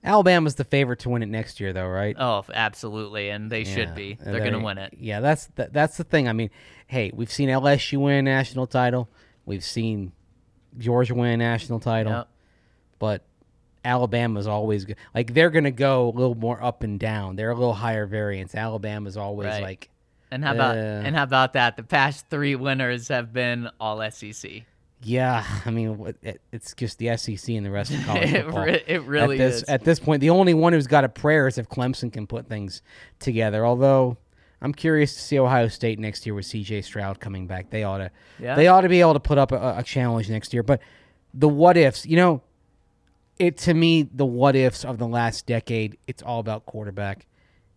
Alabama's the favorite to win it next year, though, right? Oh, absolutely, and they Yeah. should be. They're going to win it. Yeah, that's that, that's the thing. I mean, hey, we've seen LSU win a national title. We've seen Georgia win a national title. Yep. But Alabama's always good. Like they're going to go a little more up and down. They're a little higher variance. Alabama's always Right. like And how about Uh, and how about that? The past three winners have been all SEC. Yeah, I mean, it, it's just the SEC and the rest of college It football. re- it really at this, is. At this point, the only one who's got a prayer is if Clemson can put things together. Although I'm curious to see Ohio State next year with C.J. Stroud coming back. They ought to, Yeah. they ought to be able to put up a, a challenge next year. But the what ifs, you know, it to me the what ifs of the last decade. It's all about quarterback.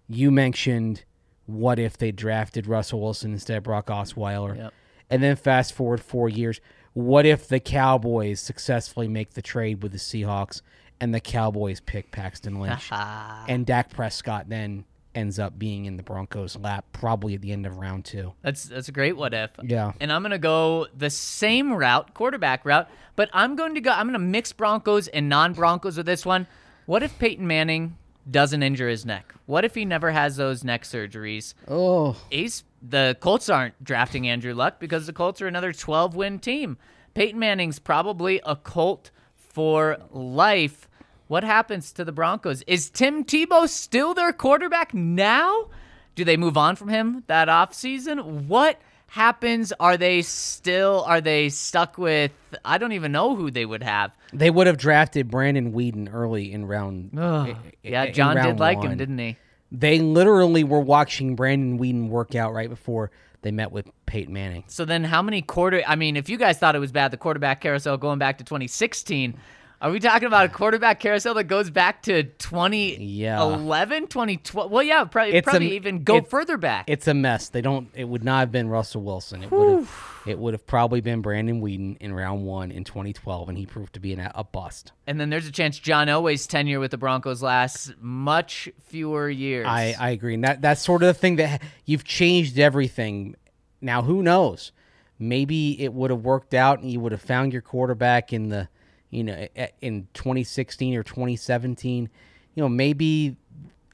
You mentioned what if they drafted Russell Wilson instead of Brock Osweiler. Yep. And then fast forward four years. What if the Cowboys successfully make the trade with the Seahawks and the Cowboys pick Paxton Lynch? and Dak Prescott then ends up being in the Broncos' lap probably at the end of round two. That's that's a great what if. Yeah. And I'm gonna go the same route, quarterback route, but I'm going to go. I'm gonna mix Broncos and non-Broncos with this one. What if Peyton Manning doesn't injure his neck? What if he never has those neck surgeries? Oh, Ace, the Colts aren't drafting Andrew Luck because the Colts are another 12 win team. Peyton Manning's probably a Colt for life. What happens to the Broncos? Is Tim Tebow still their quarterback now? Do they move on from him that offseason? What happens? Are they still are they stuck with I don't even know who they would have. they would have drafted Brandon Weeden early in round. Yeah, John did like one. him, didn't he? They literally were watching Brandon Weeden work out right before they met with Peyton Manning. So then, how many quarter? I mean, if you guys thought it was bad, the quarterback carousel going back to 2016, Are we talking about a quarterback carousel that goes back to 2011, Yeah. 2012? Well, yeah, probably, It's a- even go further back. It's a mess. They don't. It would not have been Russell Wilson. It would have. It would have probably been Brandon Weeden in round one in 2012, and he proved to be an, a bust. and then there's a chance John Elway's tenure with the Broncos lasts much fewer years. I, I agree, and that that's sort of the thing that you've changed everything. Now, who knows? Maybe it would have worked out, and you would have found your quarterback in the, you know, in 2016 or 2017. You know, maybe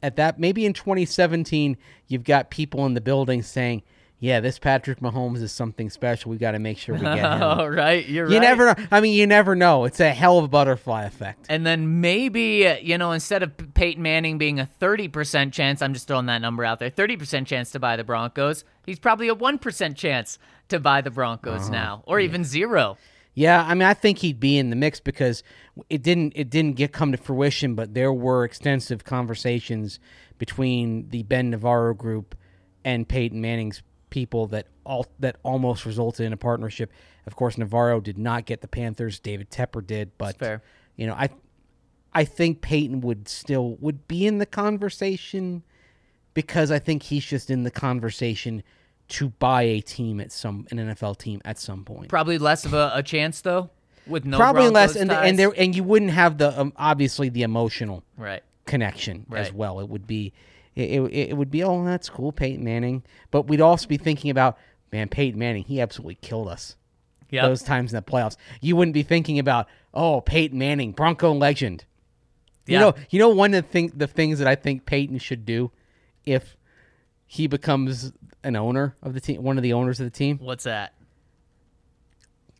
at that, maybe in 2017, you've got people in the building saying, "Yeah, this Patrick Mahomes is something special. We got to make sure we get him." oh, right. You're You right. never know. I mean, you never know. It's a hell of a butterfly effect. And then maybe, uh, you know, instead of Peyton Manning being a 30% chance, I'm just throwing that number out there 30% chance to buy the Broncos, he's probably a 1% chance to buy the Broncos Uh-huh. now, or even zero. Yeah, I mean, I think he'd be in the mix because it didn't it didn't get come to fruition, but there were extensive conversations between the Ben Navarro group and Peyton Manning's people that all that almost resulted in a partnership. Of course, Navarro did not get the Panthers. David Tepper did, but you know, I I think Peyton would still would be in the conversation because I think he's just in the conversation to buy a team at some an NFL team at some point. Probably less of a, a chance, though, with no Probably less, and ties. and there and you wouldn't have the um, obviously the emotional Right. connection as well. It would be it, it, it would be oh that's cool Peyton Manning, but we'd also be thinking about man Peyton Manning he absolutely killed us Yep. those times in the playoffs. You wouldn't be thinking about oh Peyton Manning Bronco legend. You know you know one of the thing the things that I think Peyton should do if he becomes an owner of the team, one of the owners of the team. What's that?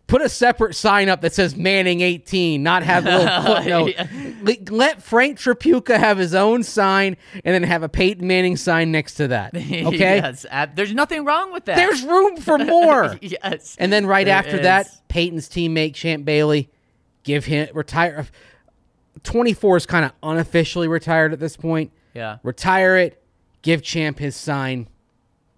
put a separate sign up that says Manning 18, not have a little footnote. Le- Let Frank Tripucka have his own sign and then have a Peyton Manning sign next to that. Okay? yes. there's nothing wrong with that. There's room for more. yes. and then right after that, Peyton's teammate Champ Bailey give him retire uh, 24 is kind of unofficially retired at this point. Yeah. Retire it, give Champ his sign.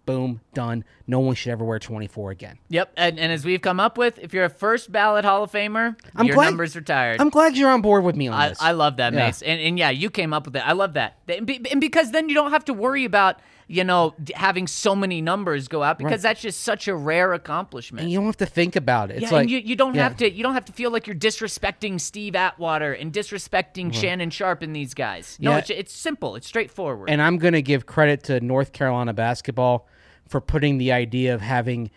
Boom, done. No one should ever wear 24 again. Yep. And, and as we've come up with, if you're a first ballot Hall of Famer, I'm your glad- number's retired. I'm glad you're on board with me on I, this. I love that, Yeah. Mace. And, and yeah, you came up with it. I love that. And, be, and because then you don't have to worry about, you know, having so many numbers go out because that's just such a rare accomplishment. And you don't have to think about it. It's yeah, like and you, you don't yeah. have to you don't have to feel like you're disrespecting Steve Atwater and disrespecting Shannon Sharpe and these guys. No, Yeah. it's, it's simple. It's straightforward. And I'm going to give credit to North Carolina basketball for putting the idea of having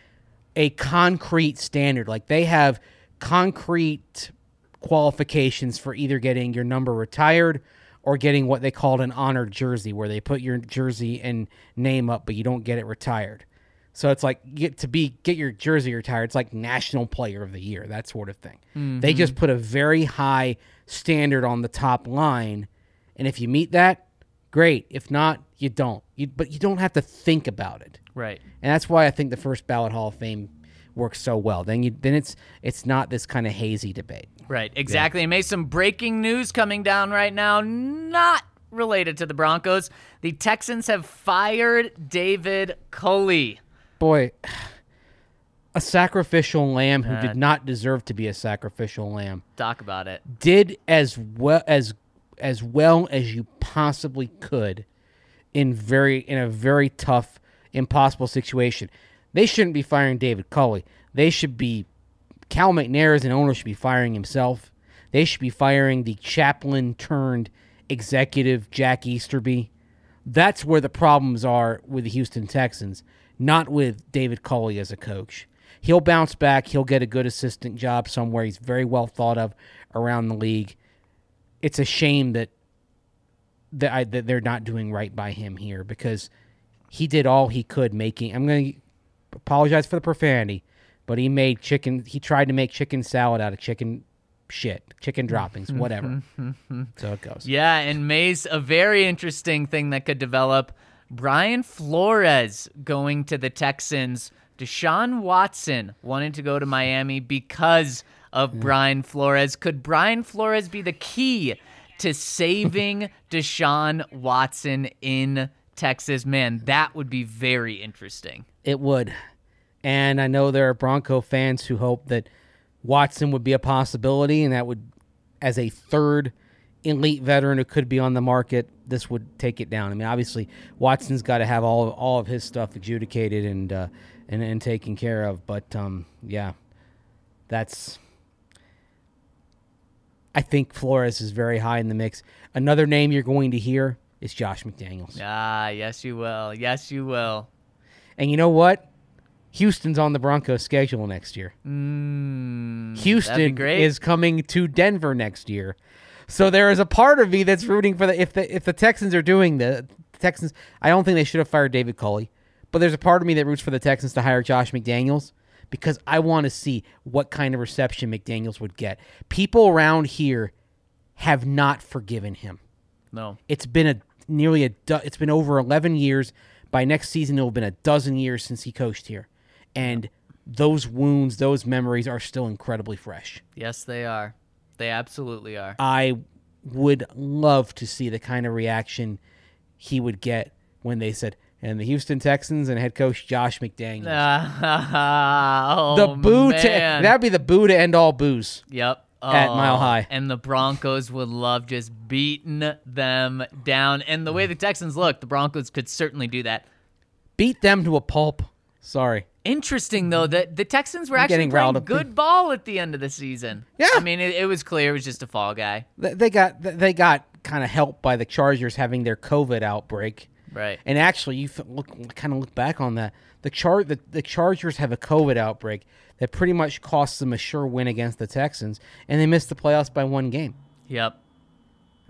a concrete standard. Like they have concrete qualifications for either getting your number retired or getting what they called an honored jersey, where they put your jersey and name up, but you don't get it retired. So it's like get to be get your jersey retired. It's like national player of the year, that sort of thing. They mm-hmm. just put a very high standard on the top line, and if you meet that, great. If not, you don't. You, but you don't have to think about it, right. and that's why I think the first ballot Hall of Fame works so well. Then you then it's it's not this kind of hazy debate. Right, exactly. And made some breaking news coming down right now, not related to the Broncos. The Texans have fired David Culley. Boy, a sacrificial lamb who did uh. not deserve to be a sacrificial lamb Talk about it. did as well as as well as you possibly could in very in a very tough, impossible situation. They shouldn't be firing David Culley. They should be Cal McNair as an owner should be firing himself. They should be firing the chaplain turned executive Jack Easterby. That's where the problems are with the Houston Texans, not with David Culley as a coach. He'll bounce back. He'll get a good assistant job somewhere. He's very well thought of around the league. It's a shame that that, I, that they're not doing right by him here because he did all he could making. I'm going to apologize for the profanity, but he made chicken. He tried to make chicken salad out of chicken shit, chicken droppings, mm-hmm. whatever. Mm-hmm. so it goes. Yeah, and May's a very interesting thing that could develop. Brian Flores going to the Texans. Deshaun Watson wanted to go to Miami because of Brian Flores. Could Brian Flores be the key to saving Deshaun Watson in Texas? Man, that would be very interesting. It would. And I know there are Bronco fans who hope that Watson would be a possibility and that would as a third elite veteran who could be on the market, this would take it down. I mean, obviously Watson's got to have all of, all of his stuff adjudicated and uh, and and taken care of. But um, yeah, that's. I think Flores is very high in the mix. Another name you're going to hear is Josh McDaniels. Ah, yes, you will. Yes, you will. And you know what? Houston's on the Broncos schedule next year. Mm, Houston is coming to Denver next year. So there is a part of me that's rooting for the if the if the Texans are doing the, the Texans I don't think they should have fired David Culley. But there's a part of me that roots for the Texans to hire Josh McDaniels because I want to see what kind of reception McDaniels would get. People around here have not forgiven him. no. It's been a nearly a do- it's been over 11 years. By next season it'll have been a dozen years since he coached here. And those wounds, those memories are still incredibly fresh. Yes, they are. They absolutely are. I would love to see the kind of reaction he would get when they said, and the Houston Texans and head coach Josh McDaniels. oh, the boo to, that'd be the boo to end all boos. Yep. At Mile Oh, High. And the Broncos would love just beating them down. And the way the Texans look, the Broncos could certainly do that. Beat them to a pulp. Sorry. Interesting though that the Texans were I'm actually getting playing up. good ball at the end of the season. Yeah. I mean, it, it was clear it was just a fall guy. Th- They got they got kind of helped by the Chargers having their COVID outbreak. Right. And actually, you look kind of look back on that. The char the, the Chargers have a COVID outbreak that pretty much costs them a sure win against the Texans, and they missed the playoffs by one game. Yep.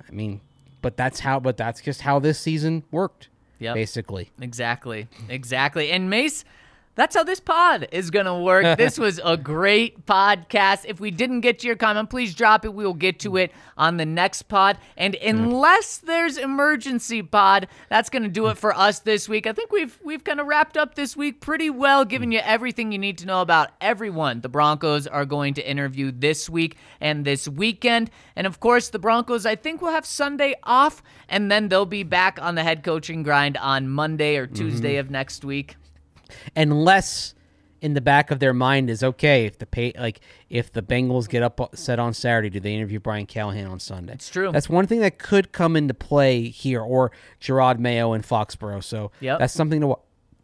I mean, but that's how. But that's just how this season worked. Yep. Basically, Exactly. Exactly. And Mace, that's how this pod is going to work. this was a great podcast. If we didn't get to your comment, please drop it. We will get to it on the next pod. And unless there's emergency pod, that's going to do it for us this week. I think we've we've kind of wrapped up this week pretty well, giving you everything you need to know about everyone the Broncos are going to interview this week and this weekend. And of course, the Broncos, I think, will have Sunday off, and then they'll be back on the head coaching grind on Monday or mm-hmm. Tuesday of next week. Unless in the back of their mind is okay if the pay like if the Bengals get up set on Saturday, do they interview Brian Callahan on Sunday? It's true. That's one thing that could come into play here, or Jerod Mayo in Foxborough. So Yep. that's something to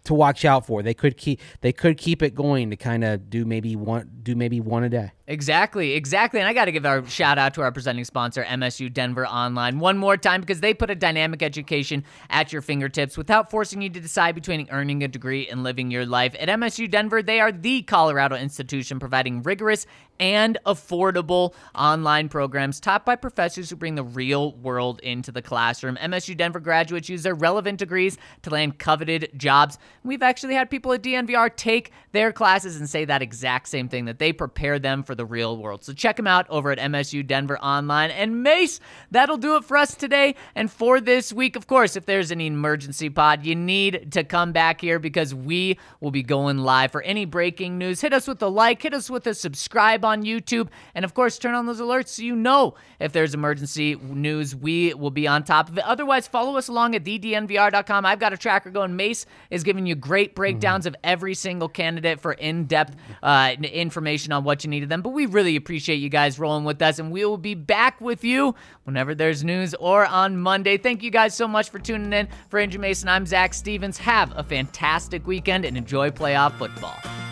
to watch out for. They could keep they could keep it going to kind of do maybe one do maybe one a day. Exactly, exactly. And I got to give our shout out to our presenting sponsor, MSU Denver Online, one more time because they put a dynamic education at your fingertips without forcing you to decide between earning a degree and living your life. At MSU Denver, they are the Colorado institution providing rigorous and affordable online programs taught by professors who bring the real world into the classroom. MSU Denver graduates use their relevant degrees to land coveted jobs. We've actually had people at DNVR take their classes and say that exact same thing that they prepare them for the real world. So check them out over at MSU Denver Online. And Mace, that'll do it for us today and for this week. Of course, if there's an emergency pod, you need to come back here because we will be going live for any breaking news. Hit us with a like, hit us with a subscribe on YouTube, and of course, turn on those alerts so you know if there's emergency news. We will be on top of it. Otherwise, follow us along at thednvr.com. I've got a tracker going. Mace is giving you great breakdowns of every single candidate for in-depth uh, information on what you need of them. But we really appreciate you guys rolling with us, and we will be back with you whenever there's news or on Monday. Thank you guys so much for tuning in. For Andrew Mason, I'm Zach Stevens. Have a fantastic weekend and enjoy playoff football.